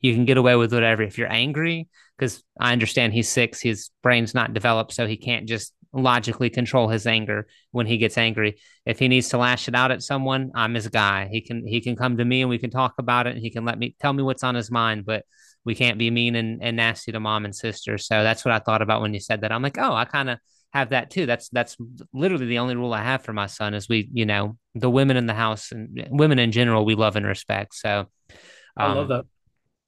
you can get away with whatever. If you're angry, because I understand he's six, his brain's not developed, so he can't just logically control his anger when he gets angry. If he needs to lash it out at someone, I'm his guy. He can he can come to me and we can talk about it and he can let me tell me what's on his mind, but we can't be mean and, and nasty to mom and sister. So that's what I thought about when you said that. I'm like, oh, I kind of have that too. That's that's literally the only rule I have for my son is we, you know, the women in the house and women in general we love and respect. So um, I love um, that.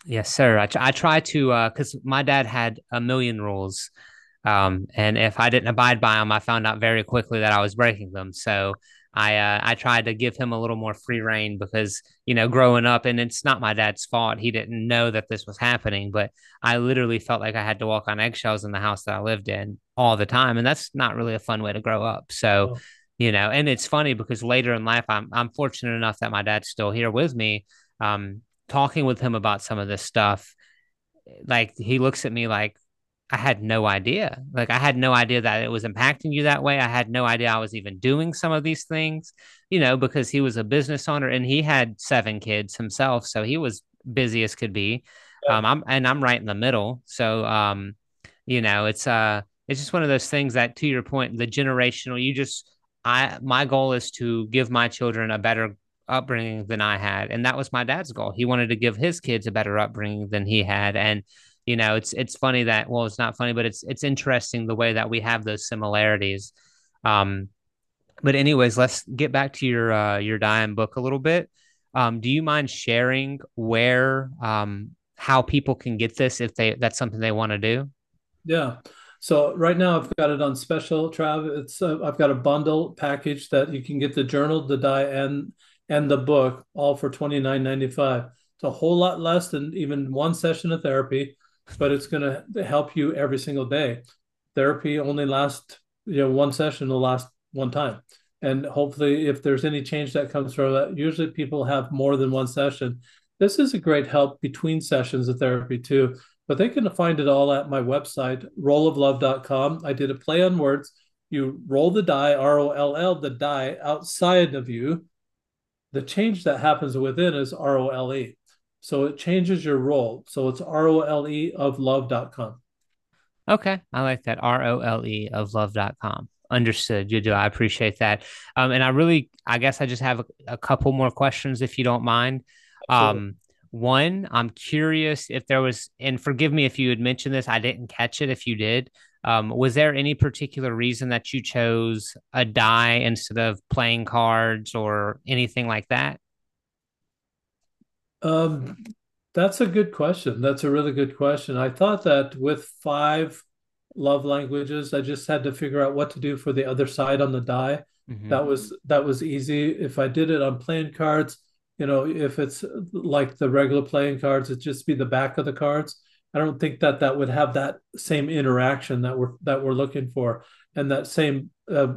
Yes, sir. I, I try to because uh, my dad had a million rules, um, and if I didn't abide by them, I found out very quickly that I was breaking them. So I uh, I tried to give him a little more free reign because you know growing up, and it's not my dad's fault. He didn't know that this was happening, but I literally felt like I had to walk on eggshells in the house that I lived in all the time, and that's not really a fun way to grow up. So. Oh. You know, and it's funny because later in life, I'm I'm fortunate enough that my dad's still here with me. Um, talking with him about some of this stuff, like he looks at me like, I had no idea. Like I had no idea that it was impacting you that way. I had no idea I was even doing some of these things, you know, because he was a business owner and he had seven kids himself, so he was busy as could be. Yeah. Um, I'm and I'm right in the middle, so um, you know, it's uh, it's just one of those things that, to your point, the generational. You just, I my goal is to give my children a better upbringing than I had, and that was my dad's goal. He wanted to give his kids a better upbringing than he had, and you know it's it's funny that well it's not funny but it's it's interesting the way that we have those similarities. Um but anyways let's get back to your uh your dying book a little bit. Um do you mind sharing where um how people can get this if they that's something they want to do? Yeah. So right now I've got it on special, Trav. It's uh, I've got a bundle package that you can get the journal, the die, and and the book all for twenty nine ninety five. It's a whole lot less than even one session of therapy but it's going to help you every single day. Therapy only lasts, you know, one session will last one time. And hopefully, if there's any change that comes from that, usually people have more than one session. This is a great help between sessions of therapy too. But they can find it all at my website, rolloflove.com. I did a play on words. You roll the die, R O L L, the die outside of you. The change that happens within is R O L E. So it changes your role. So it's R O L E of love.com. Okay. I like that. R O L E of love.com. Understood. You do. I appreciate that. Um, and I really, I guess I just have a, a couple more questions if you don't mind. Um, one, I'm curious if there was, and forgive me if you had mentioned this, I didn't catch it if you did. Um, was there any particular reason that you chose a die instead of playing cards or anything like that? Um, that's a good question. That's a really good question. I thought that with five love languages, I just had to figure out what to do for the other side on the die. Mm-hmm. That was that was easy. If I did it on playing cards, you know, if it's like the regular playing cards, it'd just be the back of the cards. I don't think that that would have that same interaction that we're that we're looking for, and that same uh,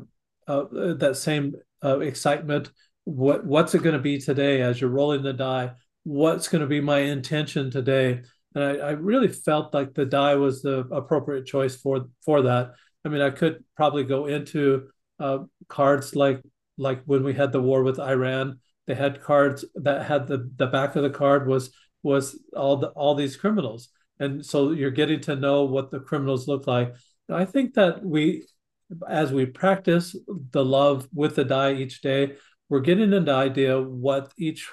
uh, that same uh, excitement. What what's it going to be today as you're rolling the die? What's going to be my intention today. And I, I, really felt like the die was the appropriate choice for for that. I mean i could probably go into uh, cards like like when we had the war with iran they had cards that had the the back of the card was was all the all these criminals. And so you're getting to know what the criminals look like. I think that we as we practice the love with the die each day we're getting an idea what each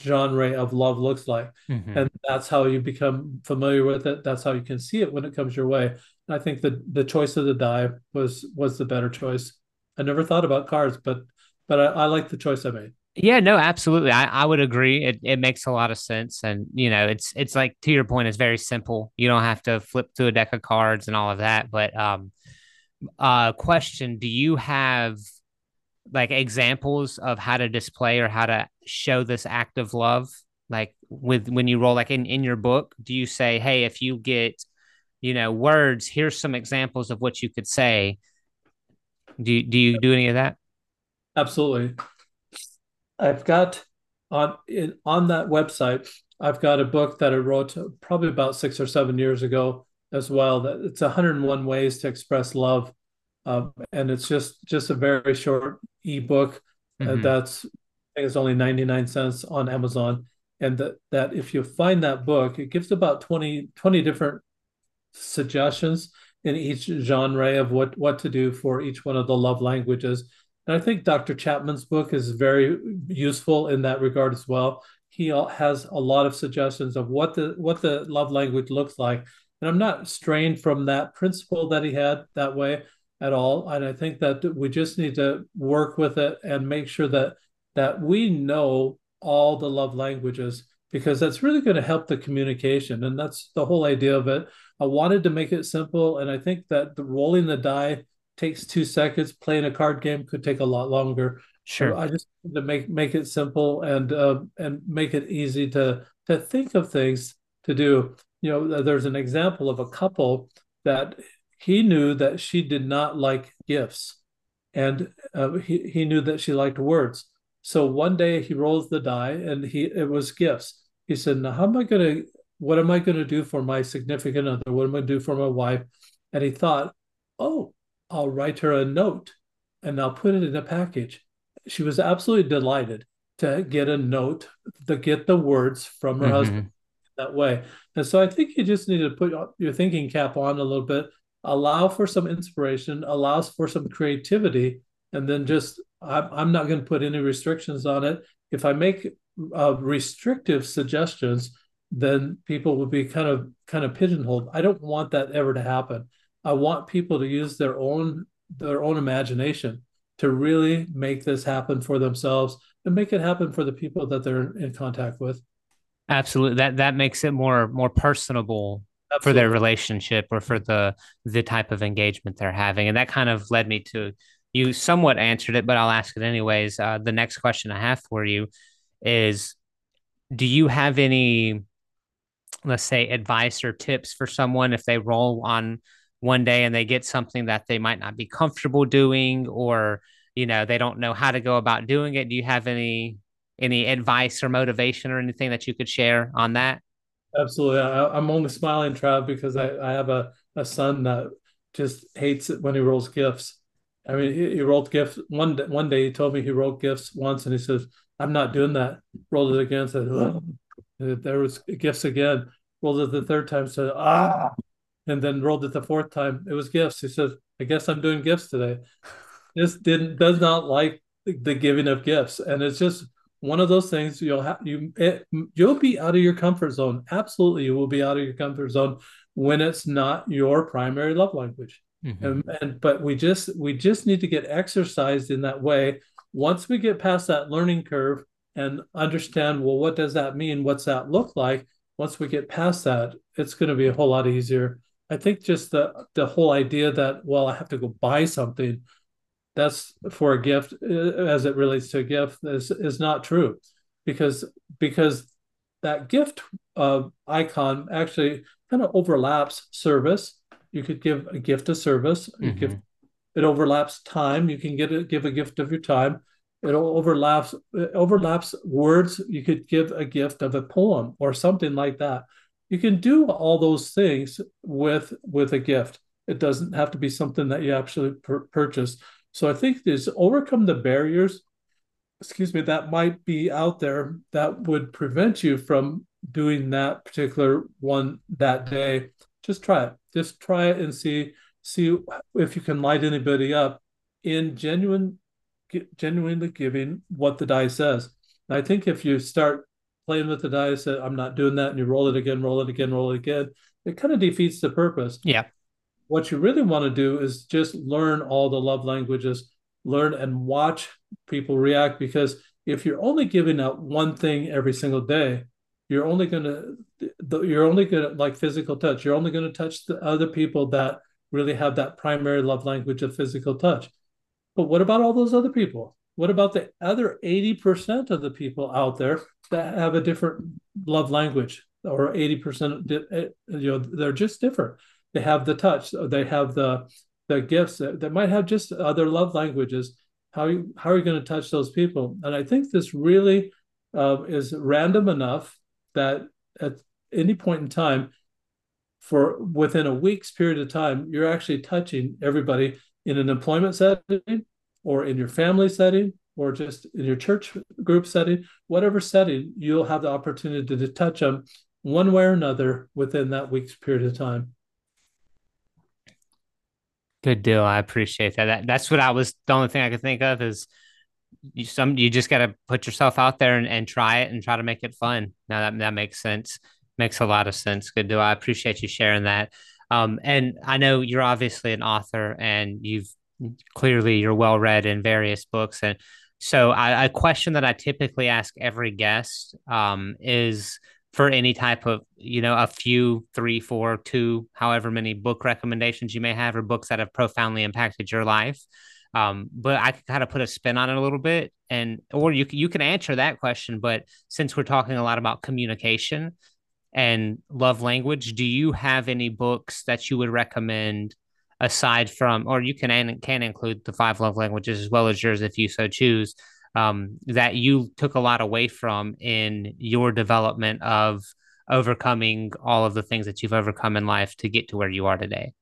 genre of love looks like. Mm-hmm. and that's how you become familiar with it. That's how you can see it when it comes your way. And i think that the choice of the die was was the better choice. I never thought about cards but but i, I like the choice i made. Yeah no absolutely. I, I would agree. It, it makes a lot of sense. And you know it's it's like to your point it's very simple. You don't have to flip through a deck of cards and all of that. But um uh question do you have like examples of how to display or how to show this act of love like with when you roll like in in your book do you say hey if you get you know words here's some examples of what you could say. Do you, do you do any of that? Absolutely. I've got on in, on that website i've got a book that i wrote probably about six or seven years ago as well that it's 101 ways to express love um, and it's just just a very short ebook Mm-hmm. And that's think it's only 99 cents on Amazon. And that, that if you find that book, it gives about 20, 20 different suggestions in each genre of what, what to do for each one of the love languages. And I think Dr. Chapman's book is very useful in that regard as well. He has a lot of suggestions of what the what the love language looks like. And I'm not strained from that principle that he had that way at all. And I think that we just need to work with it and make sure that that we know all the love languages because that's really going to help the communication. And that's the whole idea of it. I wanted to make it simple. And I think that the rolling the die takes two seconds. Playing a card game could take a lot longer. Sure. So I just to make make it simple and uh, and make it easy to to think of things to do. You know, there's an example of a couple that he knew that she did not like gifts, and uh, he he knew that she liked words. So one day he rolls the die, and he it was gifts. He said, "Now how am I going to? What am I going to do for my significant other? What am I going to do for my wife?" And he thought, "Oh, I'll write her a note, and I'll put it in a package." She was absolutely delighted to get a note to get the words from her mm-hmm. husband that way. And so I think you just need to put your thinking cap on a little bit allow for some inspiration, allows for some creativity, and then just I'm, I'm not going to put any restrictions on it. If I make uh, restrictive suggestions, then people will be kind of kind of pigeonholed. I don't want that ever to happen. I want people to use their own their own imagination to really make this happen for themselves and make it happen for the people that they're in contact with. Absolutely. That that makes it more more personable Absolutely. for their relationship or for the the type of engagement they're having and that kind of led me to you somewhat answered it but i'll ask it anyways uh, the next question i have for you is do you have any let's say advice or tips for someone if they roll on one day and they get something that they might not be comfortable doing or you know they don't know how to go about doing it do you have any any advice or motivation or anything that you could share on that Absolutely. I, am only smiling, Trav, because I, I have a, a son that just hates it when he rolls gifts. I mean, he, he rolled gifts one day, one day. He told me he rolled gifts once, and he says, "I'm not doing that." Rolled it again, said, Ugh. "There was gifts again." Rolled it the third time, said, "Ah," and then rolled it the fourth time. It was gifts. He says, "I guess I'm doing gifts today." This didn't does not like the giving of gifts, and it's just one of those things you'll have you it, you'll be out of your comfort zone absolutely you will be out of your comfort zone when it's not your primary love language mm-hmm. and, and but we just we just need to get exercised in that way. Once we get past that learning curve and understand well what does that mean? What's that look like? Once we get past that it's going to be a whole lot easier. I think just the the whole idea that well i have to go buy something that's for a gift uh, as it relates to a gift is, is not true. Because because that gift uh, icon actually kind of overlaps service you could give a gift of service. Mm-hmm. give it overlaps time. You can get a, give a gift of your time. It overlaps it overlaps words. You could give a gift of a poem or something like that. You can do all those things with with a gift. It doesn't have to be something that you actually pur- purchase. So I think there's overcome the barriers, excuse me, that might be out there that would prevent you from doing that particular one that day. Just try it. Just try it and see see if you can light anybody up in genuine genuinely giving what the die says. And I think if you start playing with the die, say I'm not doing that, and you roll it again, roll it again, roll it again, it kind of defeats the purpose. Yeah what you really want to do is just learn all the love languages, learn and watch people react. Because if you're only giving out one thing every single day, you're only going to, you're only going to like physical touch. You're only going to touch the other people that really have that primary love language of physical touch. But what about all those other people? What about the other 80% of the people out there that have a different love language or 80%, eh, you know, they're just different they have the touch they have the the gifts that, might have just other love languages how you, how are you going to touch those people and i think this really uh, is random enough that at any point in time for within a week's period of time you're actually touching everybody in an employment setting or in your family setting or just in your church group setting, whatever setting, you'll have the opportunity to touch them one way or another within that week's period of time. Good deal. I appreciate that. that. That's what I was. The only thing I could think of is you some you just got to put yourself out there and, and try it and try to make it fun. Now that that makes sense. Makes a lot of sense. Good do I appreciate you sharing that. Um, and I know you're obviously an author and you've clearly you're well read in various books. And so I, a question that I typically ask every guest um, is for any type of, you know, a few, three, four, two, however many book recommendations you may have or books that have profoundly impacted your life. Um, but I can kind of put a spin on it a little bit, and or you you can answer that question. But since we're talking a lot about communication and love language, do you have any books that you would recommend aside from, or you can can include the five love languages as well as yours if you so choose, um, that you took a lot away from in your development of overcoming all of the things that you've overcome in life to get to where you are today?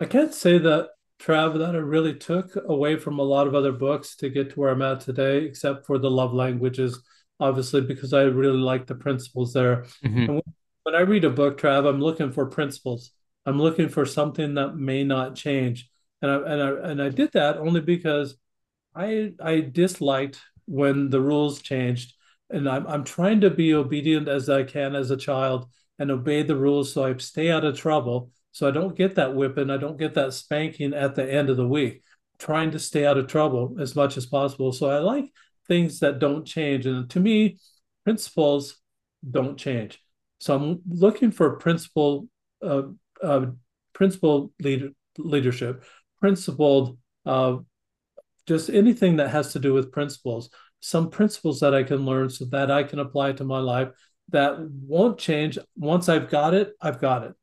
I can't say that Trav that I really took away from a lot of other books to get to where I'm at today, except for the love languages, obviously, because I really like the principles there. Mm-hmm. when I read a book, Trav, I'm looking for principles. I'm looking for something that may not change. And I and I and I did that only because I I disliked when the rules changed. And I'm I'm trying to be obedient as I can as a child and obey the rules so I stay out of trouble. So I don't get that whipping, I don't get that spanking at the end of the week. trying to stay out of trouble as much as possible. So I like things that don't change. And to me, principles don't change. So I'm looking for principle uh, uh, principled leader, leadership, principled, uh, just anything that has to do with principles, some principles that I can learn so that I can apply to my life that won't change. Once I've got it, I've got it.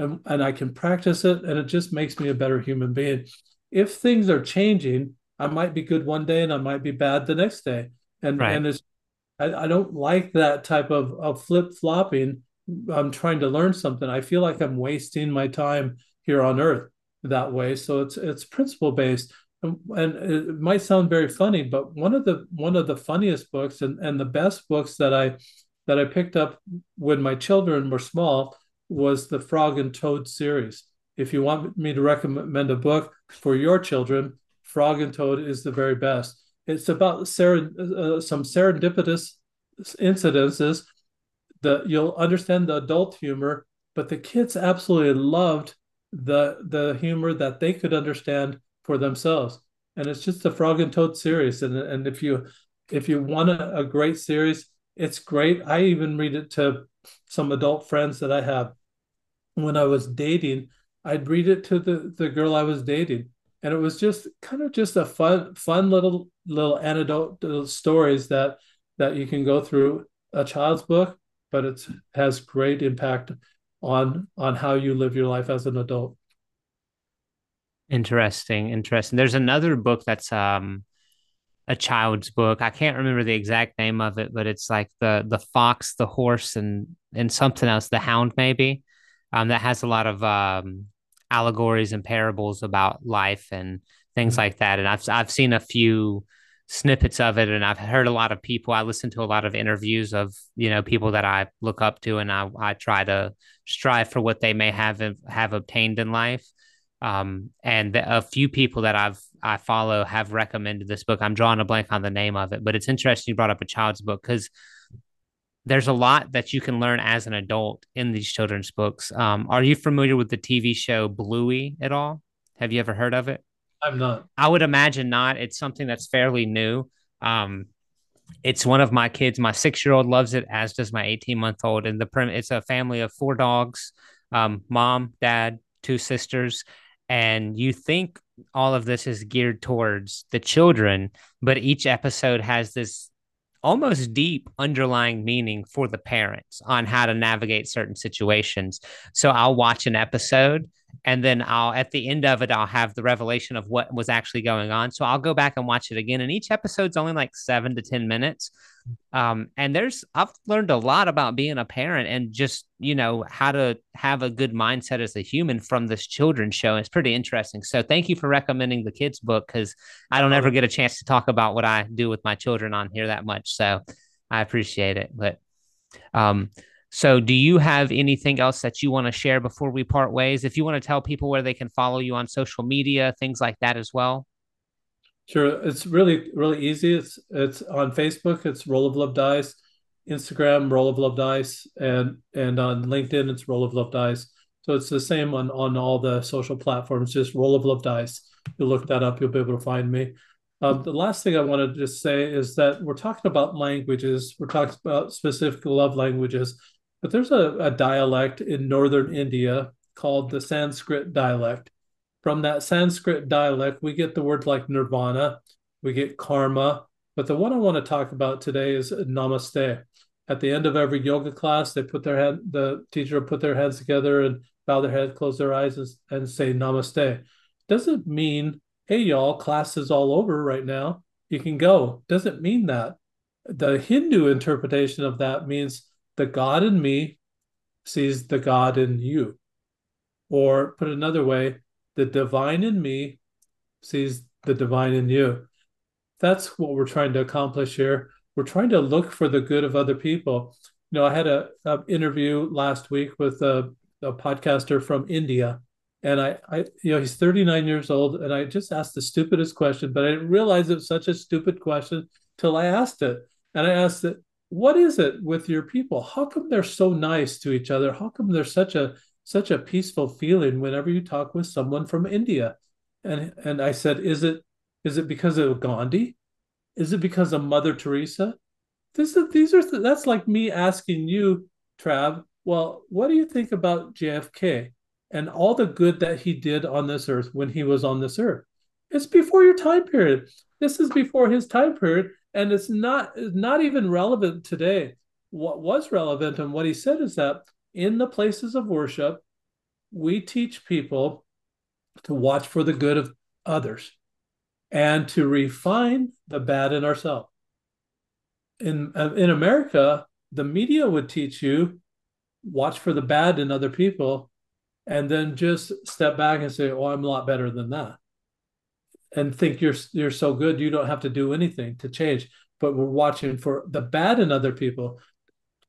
And, and I can practice it, and it just makes me a better human being. If things are changing, I might be good one day and I might be bad the next day. And right. and it's I, I don't like that type of, of flip flopping I'm trying to learn something, I feel like I'm wasting my time here on earth that way. So it's it's principle based. And, and it might sound very funny, but one of the one of the funniest books and, and the best books that I that I picked up when my children were small was the Frog and Toad series. If you want me to recommend a book for your children, Frog and Toad is the very best. It's about uh, some serendipitous incidences the you'll understand the adult humor, but the kids absolutely loved the the humor that they could understand for themselves. And it's just the Frog and Toad series. And and if you if you want a, a great series, it's great. I even read it to some adult friends that I have. When I was dating, I'd read it to the the girl I was dating, and it was just kind of just a fun fun little little anecdote stories that that you can go through a child's book but it has great impact on on how you live your life as an adult. Interesting, interesting. There's another book that's um a child's book. I can't remember the exact name of it, but it's like the the fox, the horse, and and something else, the hound maybe. Um, that has a lot of um allegories and parables about life and things mm-hmm. like that. And I've I've seen a few snippets of it and I've heard a lot of people I listen to a lot of interviews of you know people that I look up to and I, I try to strive for what they may have have obtained in life um, and a few people that I've I follow have recommended this book I'm drawing a blank on the name of it but it's interesting you brought up a child's book because there's a lot that you can learn as an adult in these children's books um, are you familiar with the TV show Bluey at all have you ever heard of it I'm not. I would imagine not. It's something that's fairly new. Um, it's one of my kids. My six year old loves it, as does my 18 month old. And the prim- it's a family of four dogs um, mom, dad, two sisters. And you think all of this is geared towards the children, but each episode has this almost deep underlying meaning for the parents on how to navigate certain situations. So I'll watch an episode and then I'll at the end of it I'll have the revelation of what was actually going on. So I'll go back and watch it again, and each episode's only like seven to ten minutes. Um, and there's I've learned a lot about being a parent and just you know how to have a good mindset as a human from this children's show. It's pretty interesting. So thank you for recommending the kids book because I don't ever get a chance to talk about what I do with my children on here that much. So I appreciate it. But um, so, do you have anything else that you want to share before we part ways? If you want to tell people where they can follow you on social media, things like that as well. Sure, it's really really easy. It's it's on Facebook. It's Roll of Love Dice, Instagram Roll of Love Dice, and and on LinkedIn it's Roll of Love Dice. So it's the same on on all the social platforms. Just Roll of Love Dice. You look that up, you'll be able to find me. Um, the last thing I wanted to just say is that we're talking about languages. We're talking about specific love languages but there's a, a dialect in northern India called the Sanskrit dialect. From that Sanskrit dialect, we get the words like nirvana, we get karma. But the one I want to talk about today is namaste. At the end of every yoga class, they put their head, the teacher will put their hands together and bow their head, close their eyes, and, and say namaste. Doesn't mean, hey, y'all, class is all over right now. You can go. Doesn't mean that. The Hindu interpretation of that means the God in me sees the God in you. Or put another way, the divine in me sees the divine in you. That's what we're trying to accomplish here. We're trying to look for the good of other people. You know, I had a, a interview last week with a, a podcaster from India, and I, I, you know, he's 39 years old, and I just asked the stupidest question, but I didn't realize it was such a stupid question till I asked it. And I asked it, what is it with your people? How come they're so nice to each other? How come there's such a such a peaceful feeling whenever you talk with someone from India? And and I said, is it is it because of Gandhi? Is it because of Mother Teresa? This is these are that's like me asking you, Trav. Well, what do you think about JFK and all the good that he did on this earth when he was on this earth? It's before your time period. This is before his time period and it's not not even relevant today. What was relevant and what he said is that in the places of worship, we teach people to watch for the good of others and to refine the bad in ourselves. In uh, in America, the media would teach you watch for the bad in other people and then just step back and say, "Oh, I'm a lot better than that." And think you're you're so good you don't have to do anything to change. But we're watching for the bad in other people.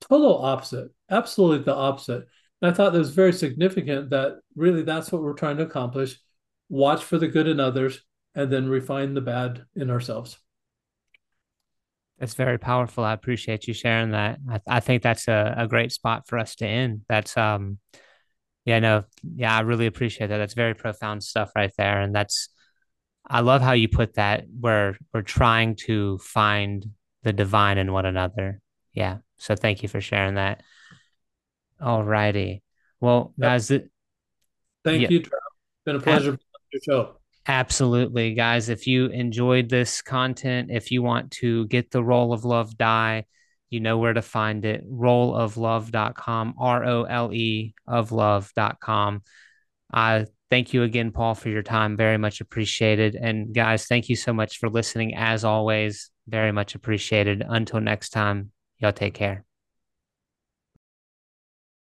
Total opposite absolutely the opposite. And i thought that was very significant that really that's what we're trying to accomplish. Watch for the good in others and then refine the bad in ourselves. That's very powerful. I appreciate you sharing that. I, I think that's a, a great spot for us to end. That's um yeah no yeah i really appreciate that. That's very profound stuff right there. And that's I love how you put that where we're trying to find the divine in one another. Yeah. So thank you for sharing that. All righty. Well, guys, thank yeah. you, Trav. Been a pleasure Ab- your show. Absolutely, guys. If you enjoyed this content, if you want to get the roll of love die, you know where to find it. Rolloflove.com, R O L E of love.com. I Thank you again, Paul, for your time. Very much appreciated. And guys, thank you so much for listening. As always, very much appreciated. Until next time, y'all take care.